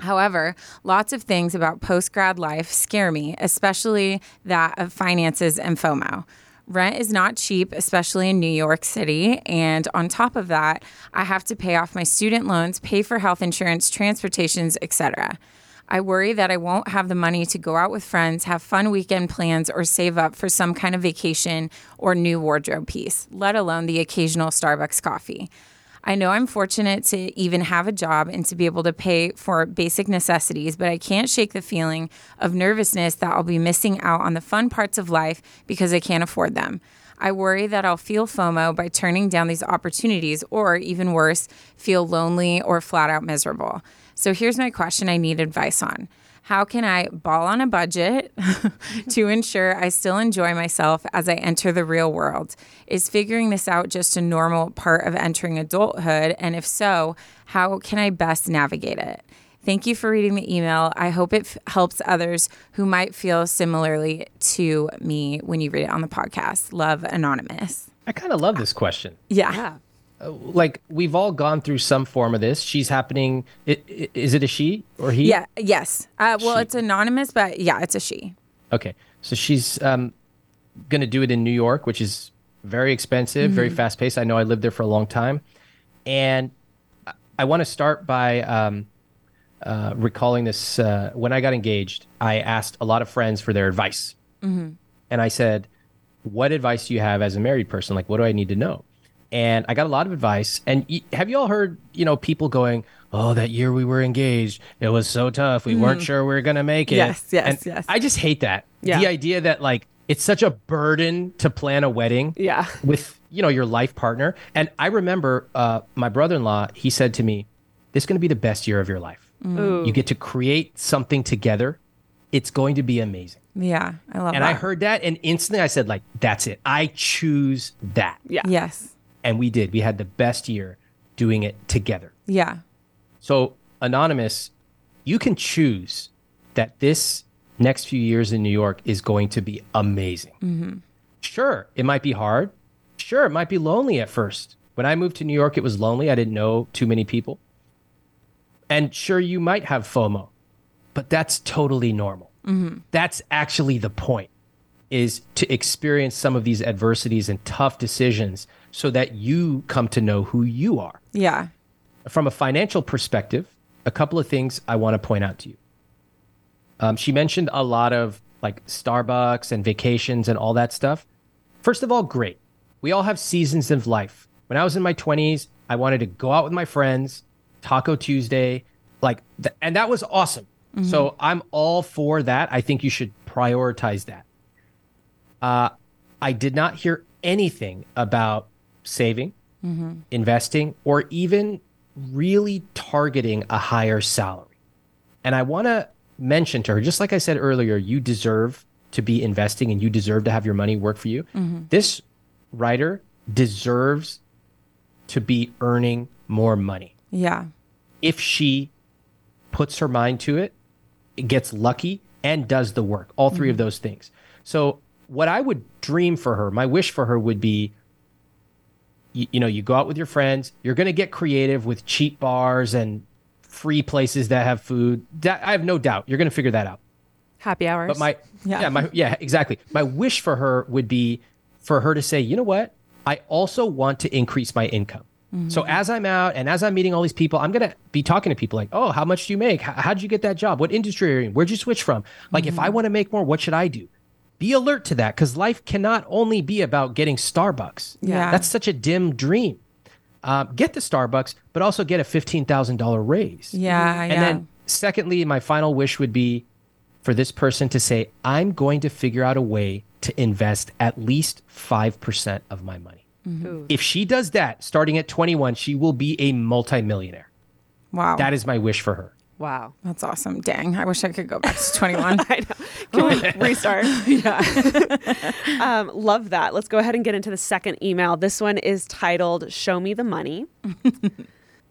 However, lots of things about post grad life scare me, especially that of finances and FOMO. Rent is not cheap, especially in New York City. And on top of that, I have to pay off my student loans, pay for health insurance, transportations, etc. I worry that I won't have the money to go out with friends, have fun weekend plans, or save up for some kind of vacation or new wardrobe piece, let alone the occasional Starbucks coffee. I know I'm fortunate to even have a job and to be able to pay for basic necessities, but I can't shake the feeling of nervousness that I'll be missing out on the fun parts of life because I can't afford them. I worry that I'll feel FOMO by turning down these opportunities, or even worse, feel lonely or flat out miserable. So here's my question I need advice on. How can I ball on a budget to ensure I still enjoy myself as I enter the real world? Is figuring this out just a normal part of entering adulthood? And if so, how can I best navigate it? Thank you for reading the email. I hope it f- helps others who might feel similarly to me when you read it on the podcast. Love, Anonymous. I kind of love this question. Yeah. Yeah. Like we've all gone through some form of this. She's happening. Is it a she or he? Yeah. Yes. Uh, well, She. it's anonymous, but yeah, it's a she. Okay. So she's um, going to do it in New York, which is very expensive, very fast paced. I know I lived there for a long time. And I- want to start by um, uh, recalling this. Uh, when I got engaged, I asked a lot of friends for their advice. And I said, What advice do you have as a married person? Like, what do I need to know? And I got a lot of advice. And y- have you all heard, you know, people going, Oh, that year we were engaged, it was so tough. We weren't sure we were going to make it. Yes, yes, And yes. I just hate that. Yeah. The idea that, like, it's such a burden to plan a wedding Yeah. with, you know, your life partner. And I remember uh, my brother in law, he said to me, This is going to be the best year of your life. Ooh. You get to create something together. It's going to be amazing. Yeah. I love And that. I heard that, and instantly I said, like, that's it. I choose that. Yeah. Yes. And we did. We had the best year doing it together. Yeah. So, Anonymous, you can choose that this next few years in New York is going to be amazing. Mm-hmm. Sure, it might be hard. Sure, it might be lonely at first. When I moved to New York, it was lonely. I didn't know too many people. And sure, you might have FOMO, but that's totally normal. That's actually the point is to experience some of these adversities and tough decisions so that you come to know who you are Yeah. from a financial perspective, a couple of things I want to point out to you. Um, she mentioned a lot of like Starbucks and vacations and all that stuff. First of all, great. We all have seasons of life. When I was in my 20s, I wanted to go out with my friends, Taco Tuesday, like, th- and that was awesome. So I'm all for that. I think you should prioritize that. Uh, I did not hear anything about saving, mm-hmm. investing, or even really targeting a higher salary. And I want to mention to her, just like I said earlier, you deserve to be investing and you deserve to have your money work for you. Mm-hmm. This writer deserves to be earning more money. Yeah. If she puts her mind to it, gets lucky, and does the work, all 3 of mm-hmm. those things. So, what I would dream for her, my wish for her would be you, you know, you go out with your friends, you're going to get creative with cheap bars and free places that have food. That, I have no doubt you're going to figure that out. Happy hours. But my Yeah. yeah. my yeah, exactly. My wish for her would be for her to say, you know what? I also want to increase my income. Mm-hmm. So as I'm out and as I'm meeting all these people, I'm gonna be talking to people like, oh, how much do you make? How, how'd you get that job? What industry are you in? Where'd you switch from? Like, if mm-hmm. I want to make more, what should I do? Be alert to that because life cannot only be about getting Starbucks. Yeah. that's such a dim dream. Um, get the Starbucks, but also get a fifteen thousand dollar raise. Yeah. And yeah. then, secondly, my final wish would be for this person to say, I'm going to figure out a way to invest at least 5% of my money. Ooh. If she does that starting at 21, she will be a multimillionaire. wow. That is my wish for her. Wow. That's awesome. Dang. I wish I could go back to 21. I know. Can we restart? yeah. um, love that. Let's go ahead and get into the second email. This one is titled Show Me the Money.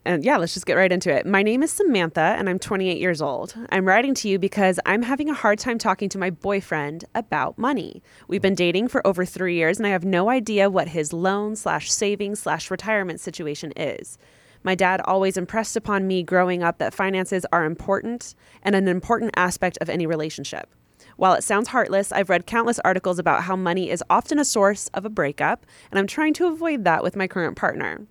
and yeah, let's just get right into it. My name is Samantha and I'm 28 years old. I'm writing to you because I'm having a hard time talking to my boyfriend about money. We've been dating for over three years and I have no idea what his loan slash savings slash retirement situation is. My dad always impressed upon me growing up that finances are important and an important aspect of any relationship. While it sounds heartless, I've read countless articles about how money is often a source of a breakup, and I'm trying to avoid that with my current partner.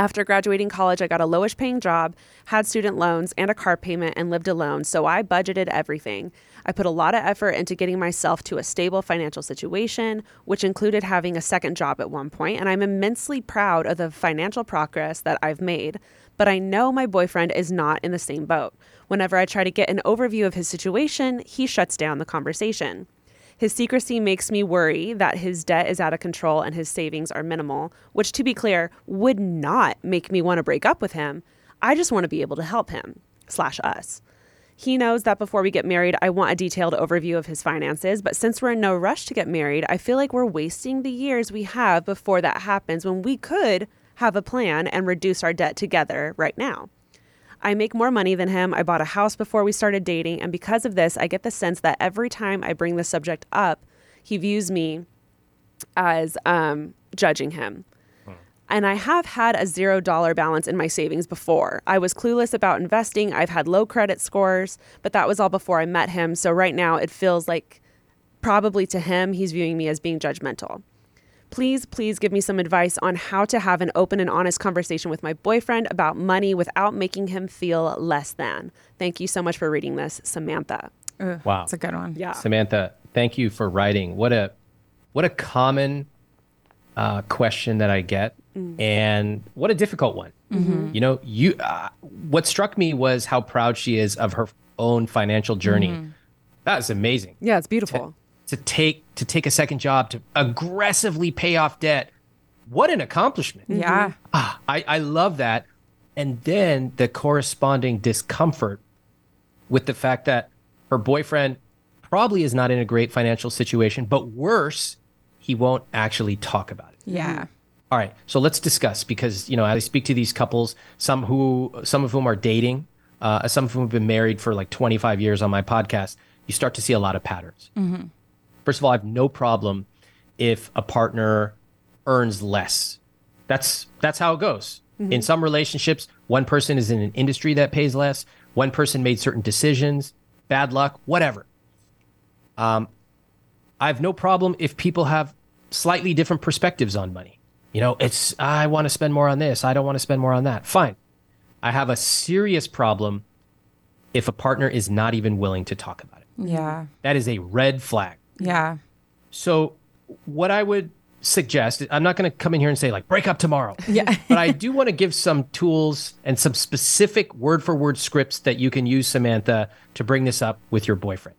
After graduating college, I got a lowish paying job, had student loans and a car payment, and lived alone, so I budgeted everything. I put a lot of effort into getting myself to a stable financial situation, which included having a second job at one point, and I'm immensely proud of the financial progress that I've made. But I know my boyfriend is not in the same boat. Whenever I try to get an overview of his situation, he shuts down the conversation. His secrecy makes me worry that his debt is out of control and his savings are minimal, which, to be clear, would not make me want to break up with him. I just want to be able to help him, slash us. He knows that before we get married, I want a detailed overview of his finances, but since we're in no rush to get married, I feel like we're wasting the years we have before that happens when we could have a plan and reduce our debt together right now. I make more money than him. I bought a house before we started dating. And because of this, I get the sense that every time I bring the subject up, he views me as um, judging him. And I have had a zero dollar balance in my savings before. I was clueless about investing. I've had low credit scores, but that was all before I met him. So right now it feels like probably to him, he's viewing me as being judgmental. Please, please give me some advice on how to have an open and honest conversation with my boyfriend about money without making him feel less than. Thank you so much for reading this, Samantha. Ugh, Wow. That's a good one. Yeah. Samantha, thank you for writing. What a what a common uh, question that I get, and what a difficult one. You know, you. Uh, what struck me was how proud she is of her own financial journey. That is amazing. Yeah, it's beautiful. To take to take a second job to aggressively pay off debt. What an accomplishment! Yeah. Ah, I, I love that. And then the corresponding discomfort with the fact that her boyfriend probably is not in a great financial situation, but worse, he won't actually talk about it. Yeah. All right, so let's discuss because you know as I speak to these couples, some who some of whom are dating, uh, some of whom have been married for like 25 years on my podcast. You start to see a lot of patterns. First of all, I have no problem if a partner earns less. That's that's how it goes. In some relationships, one person is in an industry that pays less. One person made certain decisions, bad luck, whatever. Um, I have no problem if people have slightly different perspectives on money. You know, it's I want to spend more on this, I don't want to spend more on that. Fine. I have a serious problem if a partner is not even willing to talk about it. Yeah. That is a red flag. Yeah. So, what I would suggest, I'm not going to come in here and say, like, break up tomorrow. Yeah. but I do want to give some tools and some specific word for word scripts that you can use, Samantha, to bring this up with your boyfriend.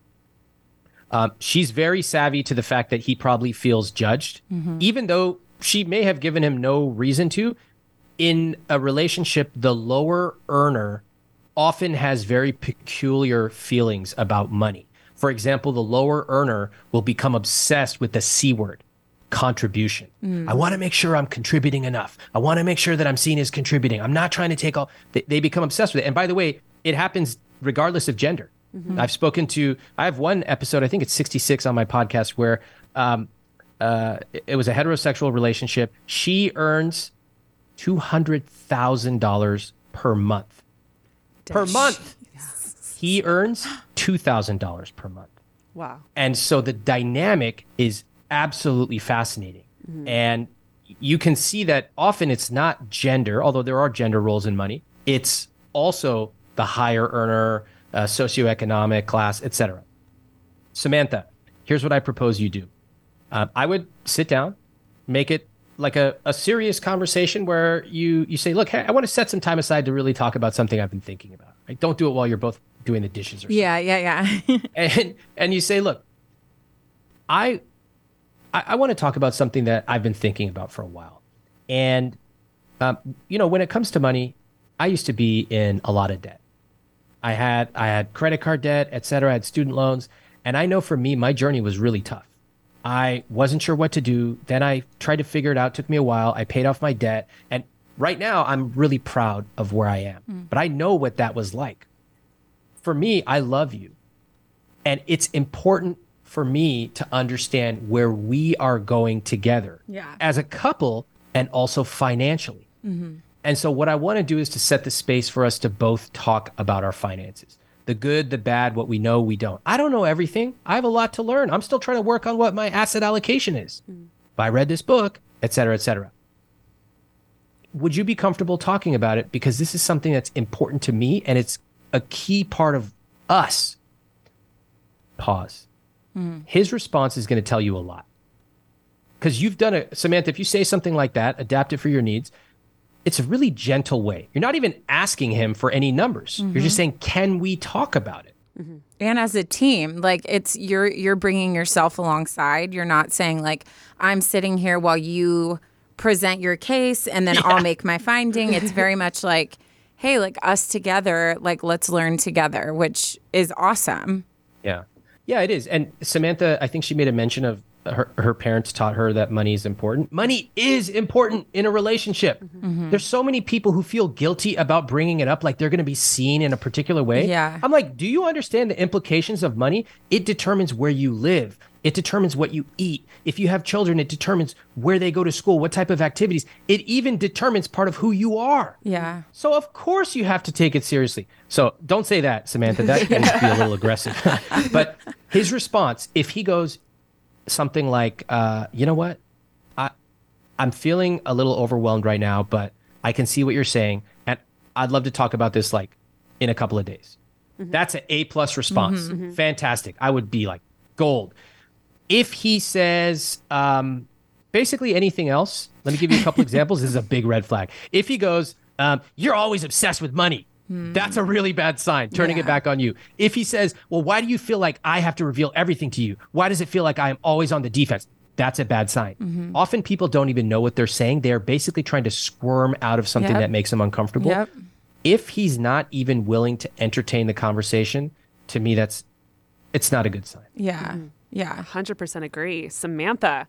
Um, she's very savvy to the fact that he probably feels judged, even though she may have given him no reason to. In a relationship, the lower earner often has very peculiar feelings about money. For example, the lower earner will become obsessed with the C word contribution. I want to make sure I'm contributing enough. I want to make sure that I'm seen as contributing. I'm not trying to take all, they, they become obsessed with it. And by the way, it happens regardless of gender. I've spoken to, I have one episode, I think it's 66 on my podcast, where um, uh, it- it was a heterosexual relationship. She earns $200,000 per month. Per month. He earns $2,000 per month. Wow. And so the dynamic is absolutely fascinating. And you can see that often it's not gender, although there are gender roles in money. It's also the higher earner, uh, socioeconomic class, etc. Samantha, here's what I propose you do. Um, I would sit down, make it like a, a serious conversation where you you say, look, hey, I want to set some time aside to really talk about something I've been thinking about. Right? Don't do it while you're both doing the dishes or something Yeah. Yeah. Yeah. and and you say, look, I I, I want to talk about something that I've been thinking about for a while, and um, you know, when it comes to money, I used to be in a lot of debt. I had I had credit card debt, et cetera. I had student loans, and I know for me, my journey was really tough. I wasn't sure what to do. Then I tried to figure it out. took me a while. I paid off my debt, and right now I'm really proud of where I am. But I know what that was like. For me, I love you. And it's important for me to understand where we are going together Yeah. as a couple and also financially. And so, what I want to do is to set the space for us to both talk about our finances the good, the bad, what we know, we don't. I don't know everything. I have a lot to learn. I'm still trying to work on what my asset allocation is. Mm. If I read this book, et cetera, et cetera. Would you be comfortable talking about it? Because this is something that's important to me and it's a key part of us. Pause. Hmm. His response is going to tell you a lot. Because you've done it, Samantha, if you say something like that, adapt it for your needs, it's a really gentle way. You're not even asking him for any numbers. You're just mm-hmm. saying, can we talk about it? Mm-hmm. and as a team like it's you're you're bringing yourself alongside you're not saying like i'm sitting here while you present your case and then i'll make my finding it's very much like hey like us together like let's learn together which is awesome Yeah. Yeah, it is. And Samantha, I think she made a mention of her, her parents taught her that money is important. Money is important in a relationship. Mm-hmm. There's so many people who feel guilty about bringing it up, like they're going to be seen in a particular way. Yeah. I'm like, do you understand the implications of money? It determines where you live. It determines what you eat. If you have children, it determines where they go to school, what type of activities. It even determines part of who you are. yeah So of course you have to take it seriously. So don't say that, Samantha. That can be a little aggressive. but his response, if he goes something like, uh, "You know what? I I'm feeling a little overwhelmed right now, but I can see what you're saying, and I'd love to talk about this like in a couple of days." Mm-hmm. That's an A plus response. Mm-hmm. Mm-hmm. Fantastic. I would be like gold. If he says um, basically anything else, let me give you a couple examples. This is a big red flag. If he goes, um, "You're always obsessed with money," that's a really bad sign. Turning it back on you. If he says, "Well, why do you feel like I have to reveal everything to you? Why does it feel like I am always on the defense?" That's a bad sign. Often people don't even know what they're saying. They are basically trying to squirm out of something Yep. that makes them uncomfortable yep if he's not even willing to entertain the conversation, to me, that's it's not a good sign. yeah yeah 100% agree. Samantha,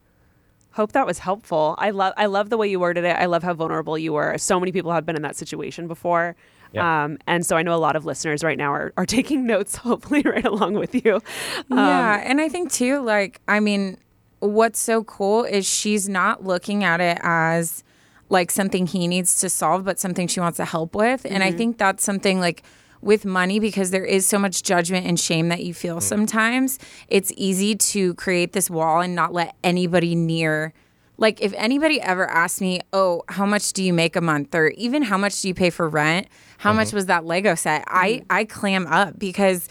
hope that was helpful. I love I love the way you worded it. I love how vulnerable you were. So many people have been in that situation before. Yeah. Um, and so I know a lot of listeners right now are, are taking notes, hopefully right along with you. yeah and i think too like i mean what's so cool is she's not looking at it as like something he needs to solve but something she wants to help with and i think that's something like with money because there is so much judgment and shame that you feel mm. sometimes it's easy to create this wall and not let anybody near like if anybody ever asked me, "Oh, how much do you make a month?" or even how much do you pay for rent? How much mm-hmm. was that Lego set? I mm-hmm. I clam up because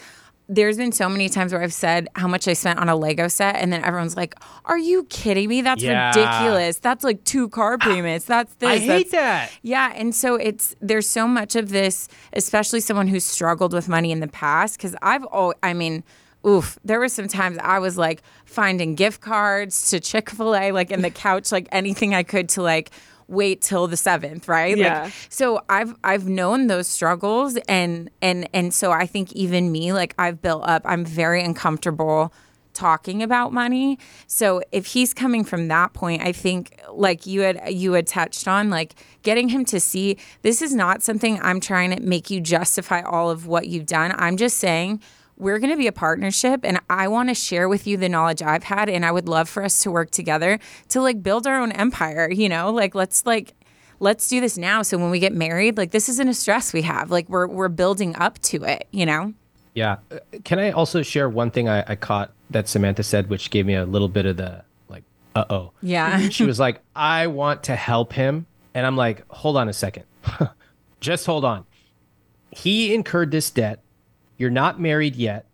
there's been so many times where I've said how much I spent on a Lego set, and then everyone's like, "Are you kidding me? That's Yeah. ridiculous. That's like two car ah, payments. That's this. I hate that's-" that. Yeah, and so it's there's so much of this, especially someone who's struggled with money in the past. Because I've oh, I mean, oof, there were some times I was like finding gift cards to Chick Fil A, like in the couch, like anything I could to like wait till the seventh, right? Yeah. Like, so I've I've known those struggles, and and and so I think even me, like I've built up, I'm very uncomfortable talking about money. So if he's coming from that point, I think like you had you had touched on like getting him to see this is not something I'm trying to make you justify all of what you've done. I'm just saying we're going to be a partnership and I want to share with you the knowledge I've had and I would love for us to work together to like build our own empire, you know? Like let's like let's do this now so when we get married, like this isn't a stress we have. Like we're we're building up to it, you know? Yeah. Uh, Can I also share one thing I, I caught that Samantha said, which gave me a little bit of the like, uh oh. Yeah. she was like, I want to help him. And I'm like, hold on a second. Just hold on. He incurred this debt. You're not married yet.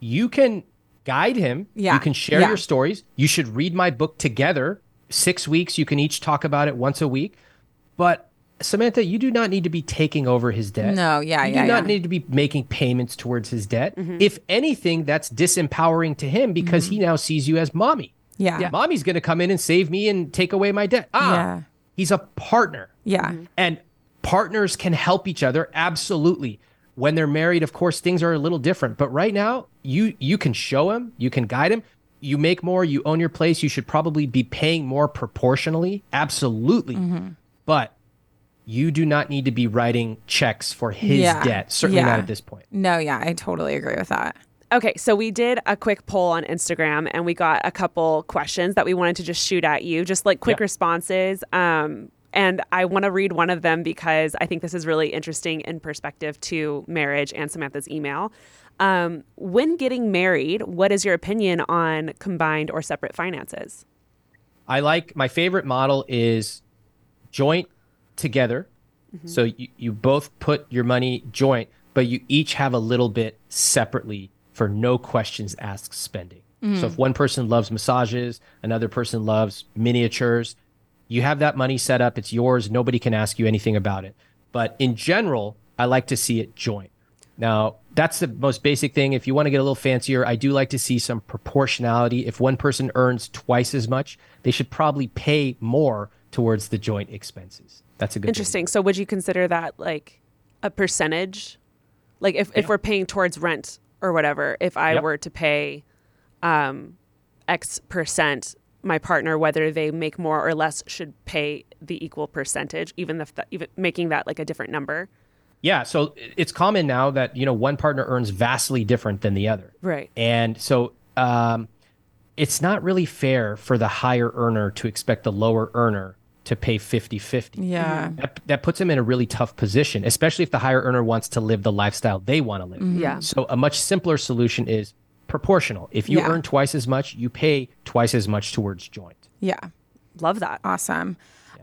You can guide him. Yeah. You can share Yeah. your stories. You should read my book together. Six weeks. You can each talk about it once a week. But Samantha, you do not need to be taking over his debt. No, yeah, you yeah, You do not yeah. need to be making payments towards his debt. If anything, that's disempowering to him because he now sees you as mommy. Yeah. Yeah. Mommy's going to come in and save me and take away my debt. Ah, Yeah. he's a partner. Yeah. And partners can help each other absolutely. When they're married, of course, things are a little different. But right now, you you can show him, you can guide him. You make more, you own your place. You should probably be paying more proportionally. Absolutely. Mm-hmm. But you do not need to be writing checks for his Yeah. debt. Certainly Yeah. not at this point. No, yeah, I totally agree with that. Okay, so we did a quick poll on Instagram and we got a couple questions that we wanted to just shoot at you, just like quick responses. Um, and I want to read one of them because I think this is really interesting in perspective to marriage and Samantha's email. Um, when getting married, what is your opinion on combined or separate finances? I like my favorite model is joint together. So you, you both put your money joint, but you each have a little bit separately for no questions asked spending. So if one person loves massages, another person loves miniatures, you have that money set up, it's yours, nobody can ask you anything about it. But in general, I like to see it joint. Now, that's the most basic thing. If you want to get a little fancier, I do like to see some proportionality. If one person earns twice as much, they should probably pay more towards the joint expenses. That's a good thing. Interesting. So would you consider that like a percentage? Like if, if we're paying towards rent or whatever, if I Yep. were to pay um, X percent, my partner, whether they make more or less, should pay the equal percentage, even if that, even making that like a different number. Yeah, so it's common now that you know one partner earns vastly different than the other. Right. And so um, it's not really fair for the higher earner to expect the lower earner to pay 50 50. Yeah. That, that puts them in a really tough position, especially if the higher earner wants to live the lifestyle they want to live. Yeah. So a much simpler solution is proportional. If you Yeah. earn twice as much, you pay twice as much towards joint. Yeah. Love that. Awesome.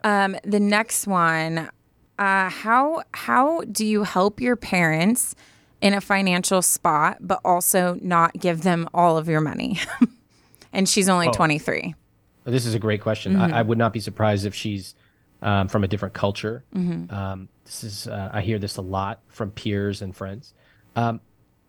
Um, the next one, uh, how how do you help your parents in a financial spot, but also not give them all of your money? and she's only 23. This is a great question. Mm-hmm. I, I would not be surprised if she's um, from a different culture. Mm-hmm. Um, this is uh, I hear this a lot from peers and friends. Um,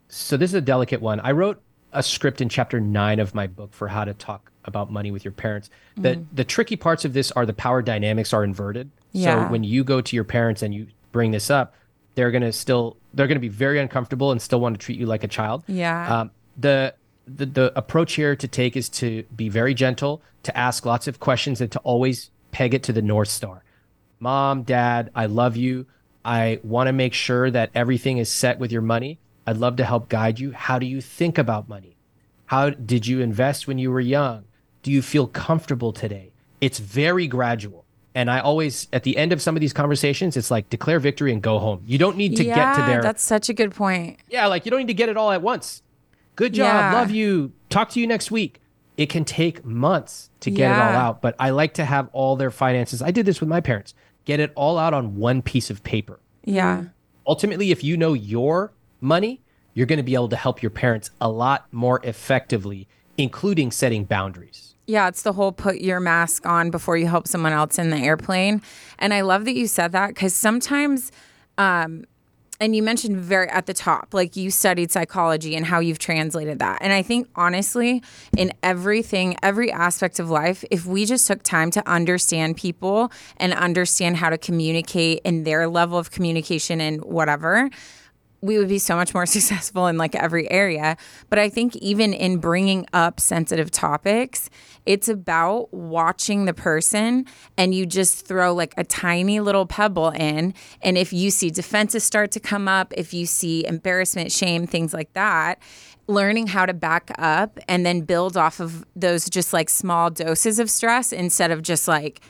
so this is a delicate one. I wrote a script in chapter nine of my book for how to talk about money with your parents. The the tricky parts of this are the power dynamics are inverted. Yeah. So when you go to your parents and you bring this up, they're gonna still they're gonna be very uncomfortable and still want to treat you like a child. Yeah. Um, the, the the approach here to take is to be very gentle, to ask lots of questions, and to always peg it to the north star. Mom, Dad, I love you. I want to make sure that everything is set with your money. I'd love to help guide you. How do you think about money? How did you invest when you were young? Do you feel comfortable today? It's very gradual. And I always, at the end of some of these conversations, it's like declare victory and go home. You don't need to yeah, get to there. that's such a good point. Yeah, like you don't need to get it all at once. Good job. Yeah. Love you. Talk to you next week. it can take months to get it all out. But I like to have all their finances. I did this with my parents. Get it all out on one piece of paper. Yeah. Ultimately, if you know your money, you're going to be able to help your parents a lot more effectively, including setting boundaries. Yeah, it's the whole put your mask on before you help someone else in the airplane. And I love that you said that because sometimes, um, and you mentioned very at the top, like you studied psychology and how you've translated that. And I think honestly, in everything, every aspect of life, if we just took time to understand people and understand how to communicate in their level of communication and whatever, we would be so much more successful in like every area. But I think even in bringing up sensitive topics, it's about watching the person and you just throw like a tiny little pebble in. And if you see defenses start to come up, if you see embarrassment, shame, things like that, learning how to back up and then build off of those just like small doses of stress instead of just like,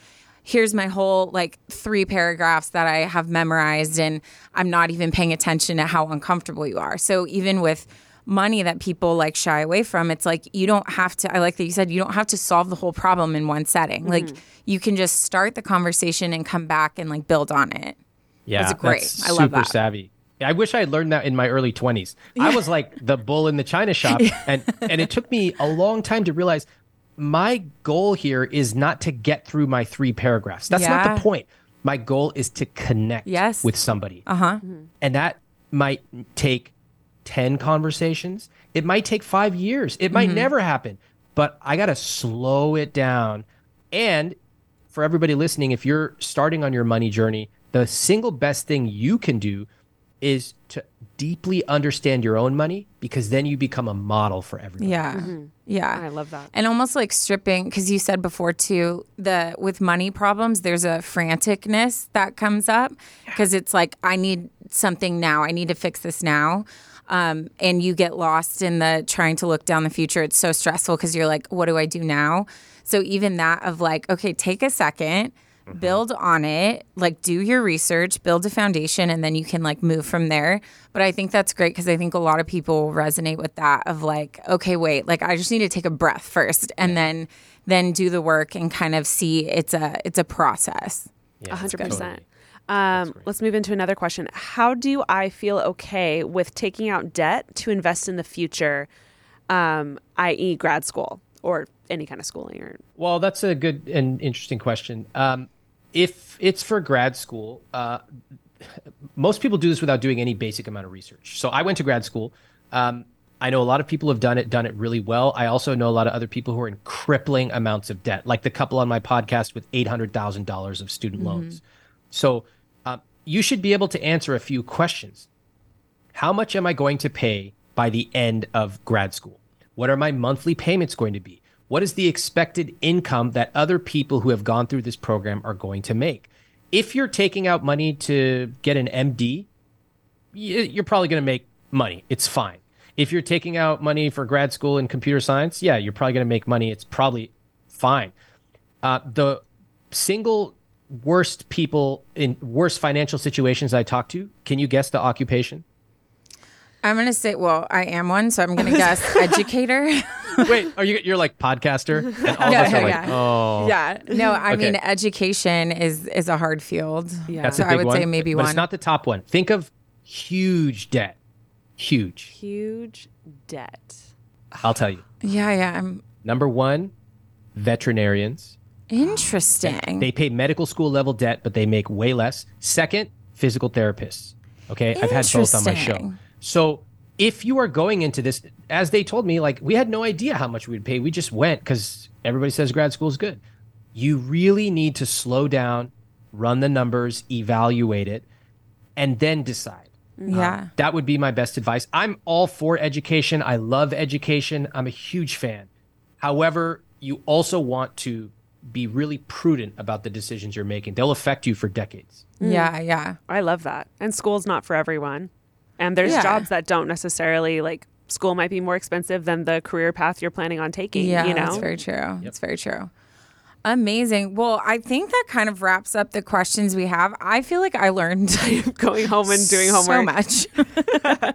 here's my whole like three paragraphs that I have memorized and I'm not even paying attention to how uncomfortable you are. So even with money that people like shy away from, it's like you don't have to I like that you said you don't have to solve the whole problem in one setting. Mm-hmm. Like you can just start the conversation and come back and like build on it. Yeah, That's great. that's I love that. super that. savvy. I wish I had learned that in my early 20s. I was like the bull in the china shop and and it took me a long time to realize my goal here is not to get through my three paragraphs. That's not the point. My goal is to connect Yes. with somebody. Uh-huh. And that might take 10 conversations. It might take 5 years. It Mm-hmm. might never happen. But I got to slow it down. And for everybody listening, if you're starting on your money journey, the single best thing you can do is to deeply understand your own money because then you become a model for everyone. Yeah. Yeah. I love that. And almost like stripping, because you said before too, the with money problems, there's a franticness that comes up because it's like I need something now. I need to fix this now. Um, and you get lost in the trying to look down the future. It's so stressful because you're like, what do I do now? So even that of like, okay, take a 2nd build on it, like do your research, build a foundation, and then you can like move from there. But I think that's great because I think a lot of people resonate with that of like, okay, wait, like I just need to take a breath first and then then do the work and kind of see it's a it's a process. Yeah, A hundred percent. totally. Um, let's move into another question. How do I feel okay with taking out debt to invest in the future, um, i.e., grad school or any kind of schooling? Or Well, that's a good and interesting question. Um, if it's for grad school, uh, most people do this without doing any basic amount of research. So I went to grad school. Um, I know a lot of people have done it, done it really well. I also know a lot of other people who are in crippling amounts of debt, like the couple on my podcast with eight hundred thousand dollars of student loans. So um, you should be able to answer a few questions. How much am I going to pay by the end of grad school? What are my monthly payments going to be? What is the expected income that other people who have gone through this program are going to make? If you're taking out money to get an MD, you're probably going to make money. It's fine. If you're taking out money for grad school in computer science, yeah, you're probably going to make money. It's probably fine. Uh, the single worst people in worst financial situations I talk to, can you guess the occupation? I'm gonna say, well, I am one, so I'm gonna guess educator. Wait, are you you're like podcaster? And all No, of us are like, yeah. oh, yeah, no, I Okay. mean education is is a hard field. Yeah. that's so a big I would one. say maybe but one. it's not the top one. Think of huge debt. Huge. huge debt. I'll tell you. yeah, yeah, I'm Number one, veterinarians. interesting. They pay medical school level debt, but they make way less. Second, physical therapists. Okay. I've had both on my show. So if you are going into this, as they told me, like we had no idea how much we'd pay. We just went because everybody says grad school is good. You really need to slow down, run the numbers, evaluate it, and then decide. Mm-hmm. Uh, yeah, That would be my best advice. I'm all for education. I love education. I'm a huge fan. However, you also want to be really prudent about the decisions you're making. They'll affect you for decades. yeah, yeah. I love that. And school's not for everyone. And there's Yeah. jobs that don't necessarily like school might be more expensive than the career path you're planning on taking. Yeah, you know, that's very true. That's very true. Amazing. Well, I think that kind of wraps up the questions we have. I feel like I learned going home and doing homework. so much.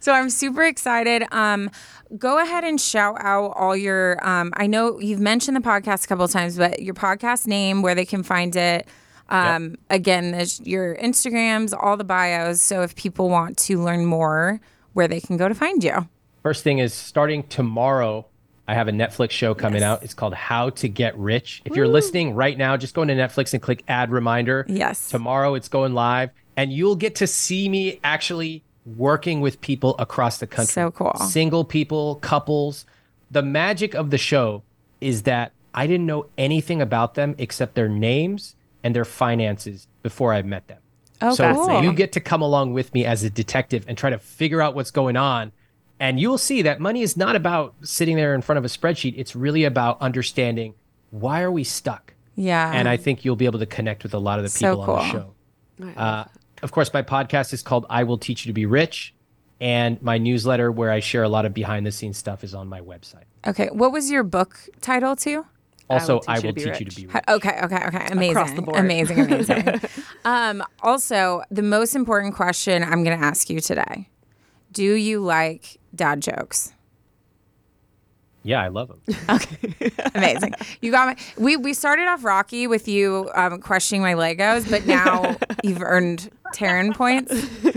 So I'm super excited. Um, go ahead and shout out all your. Um, I know you've mentioned the podcast a couple of times, but your podcast name, where they can find it. Um, Again, there's your Instagrams, all the bios. So if people want to learn more, where they can go to find you. First thing is starting tomorrow. I have a Netflix show coming out. It's called How to Get Rich. If you're listening right now, just go into Netflix and click add reminder. Yes. Tomorrow it's going live, and you'll get to see me actually working with people across the country. So cool. Single people, couples. The magic of the show is that I didn't know anything about them except their names and their finances before I met them. Oh, so fascinating. you get to come along with me as a detective and try to figure out what's going on. And you'll see that money is not about sitting there in front of a spreadsheet. It's really about understanding why are we stuck? Yeah. And I think you'll be able to connect with a lot of the So people on the cool. show. Uh, of course, my podcast is called I Will Teach You to Be Rich. And my newsletter, where I share a lot of behind the scenes stuff, is on my website. okay. What was your book title too? Also, Teach I You to will teach you to be rich. Okay, okay, okay. Amazing. the board. Amazing, amazing. um, also, the most important question I'm going to ask you today Do you like dad jokes? Yeah, I love them. Okay, amazing. you got me. We, we started off Rocky with you um, questioning my Legos, but now you've earned Taryne points.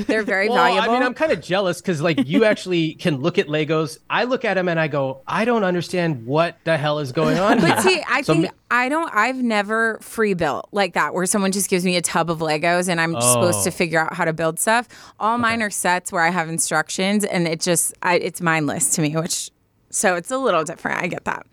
They're very Well, valuable. I mean, I'm kind of jealous because like you actually can look at Legos. I look at them and I go, I don't understand what the hell is going on here. But see, I So think me- I don't. I've never free built like that, where someone just gives me a tub of Legos and I'm just supposed to Oh. figure out how to build stuff. All mine are sets where I have instructions, and it just I, it's mindless to me. Which so it's a little different. I get that.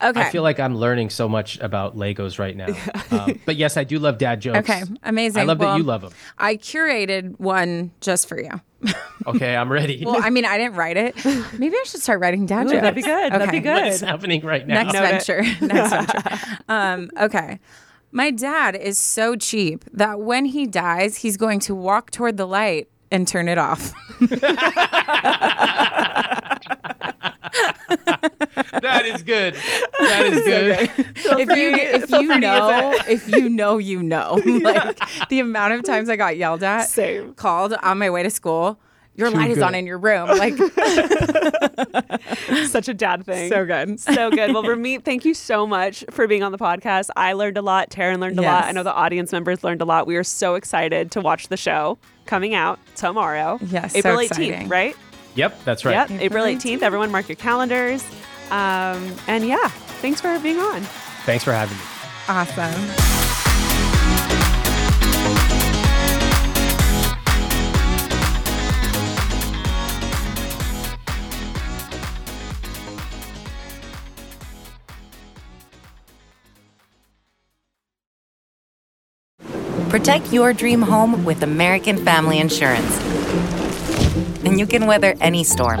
Okay. I feel like I'm learning so much about Legos right now. Um, but yes, I do love dad jokes. okay. Amazing. I love Well, that you love them. I curated one just for you. Okay, I'm ready. Well, I mean, I didn't write it. Maybe I should start writing dad Ooh, jokes. that'd be good. That'd be good. What's happening right now? Next Note venture. Next venture. Um, okay. My dad is so cheap that when he dies, he's going to walk toward the light and turn it off. That is good. That is good. if you if feel you free to use know if you know you know like the amount of times I got yelled at Same. called on my way to school your light is on in your room like Such a dad thing. so good so good. Well, Ramit, thank you so much for being on the podcast. I learned a lot. Taryne learned a lot. I know the audience members learned a lot. We are so excited to watch the show coming out tomorrow. Yes, so April 18th, exciting. right? Yep, that's right. Yep, April 18th. Everyone mark your calendars. Um, and yeah, thanks for being on. Thanks for having me. awesome Protect your dream home with American Family Insurance. And you can weather any storm.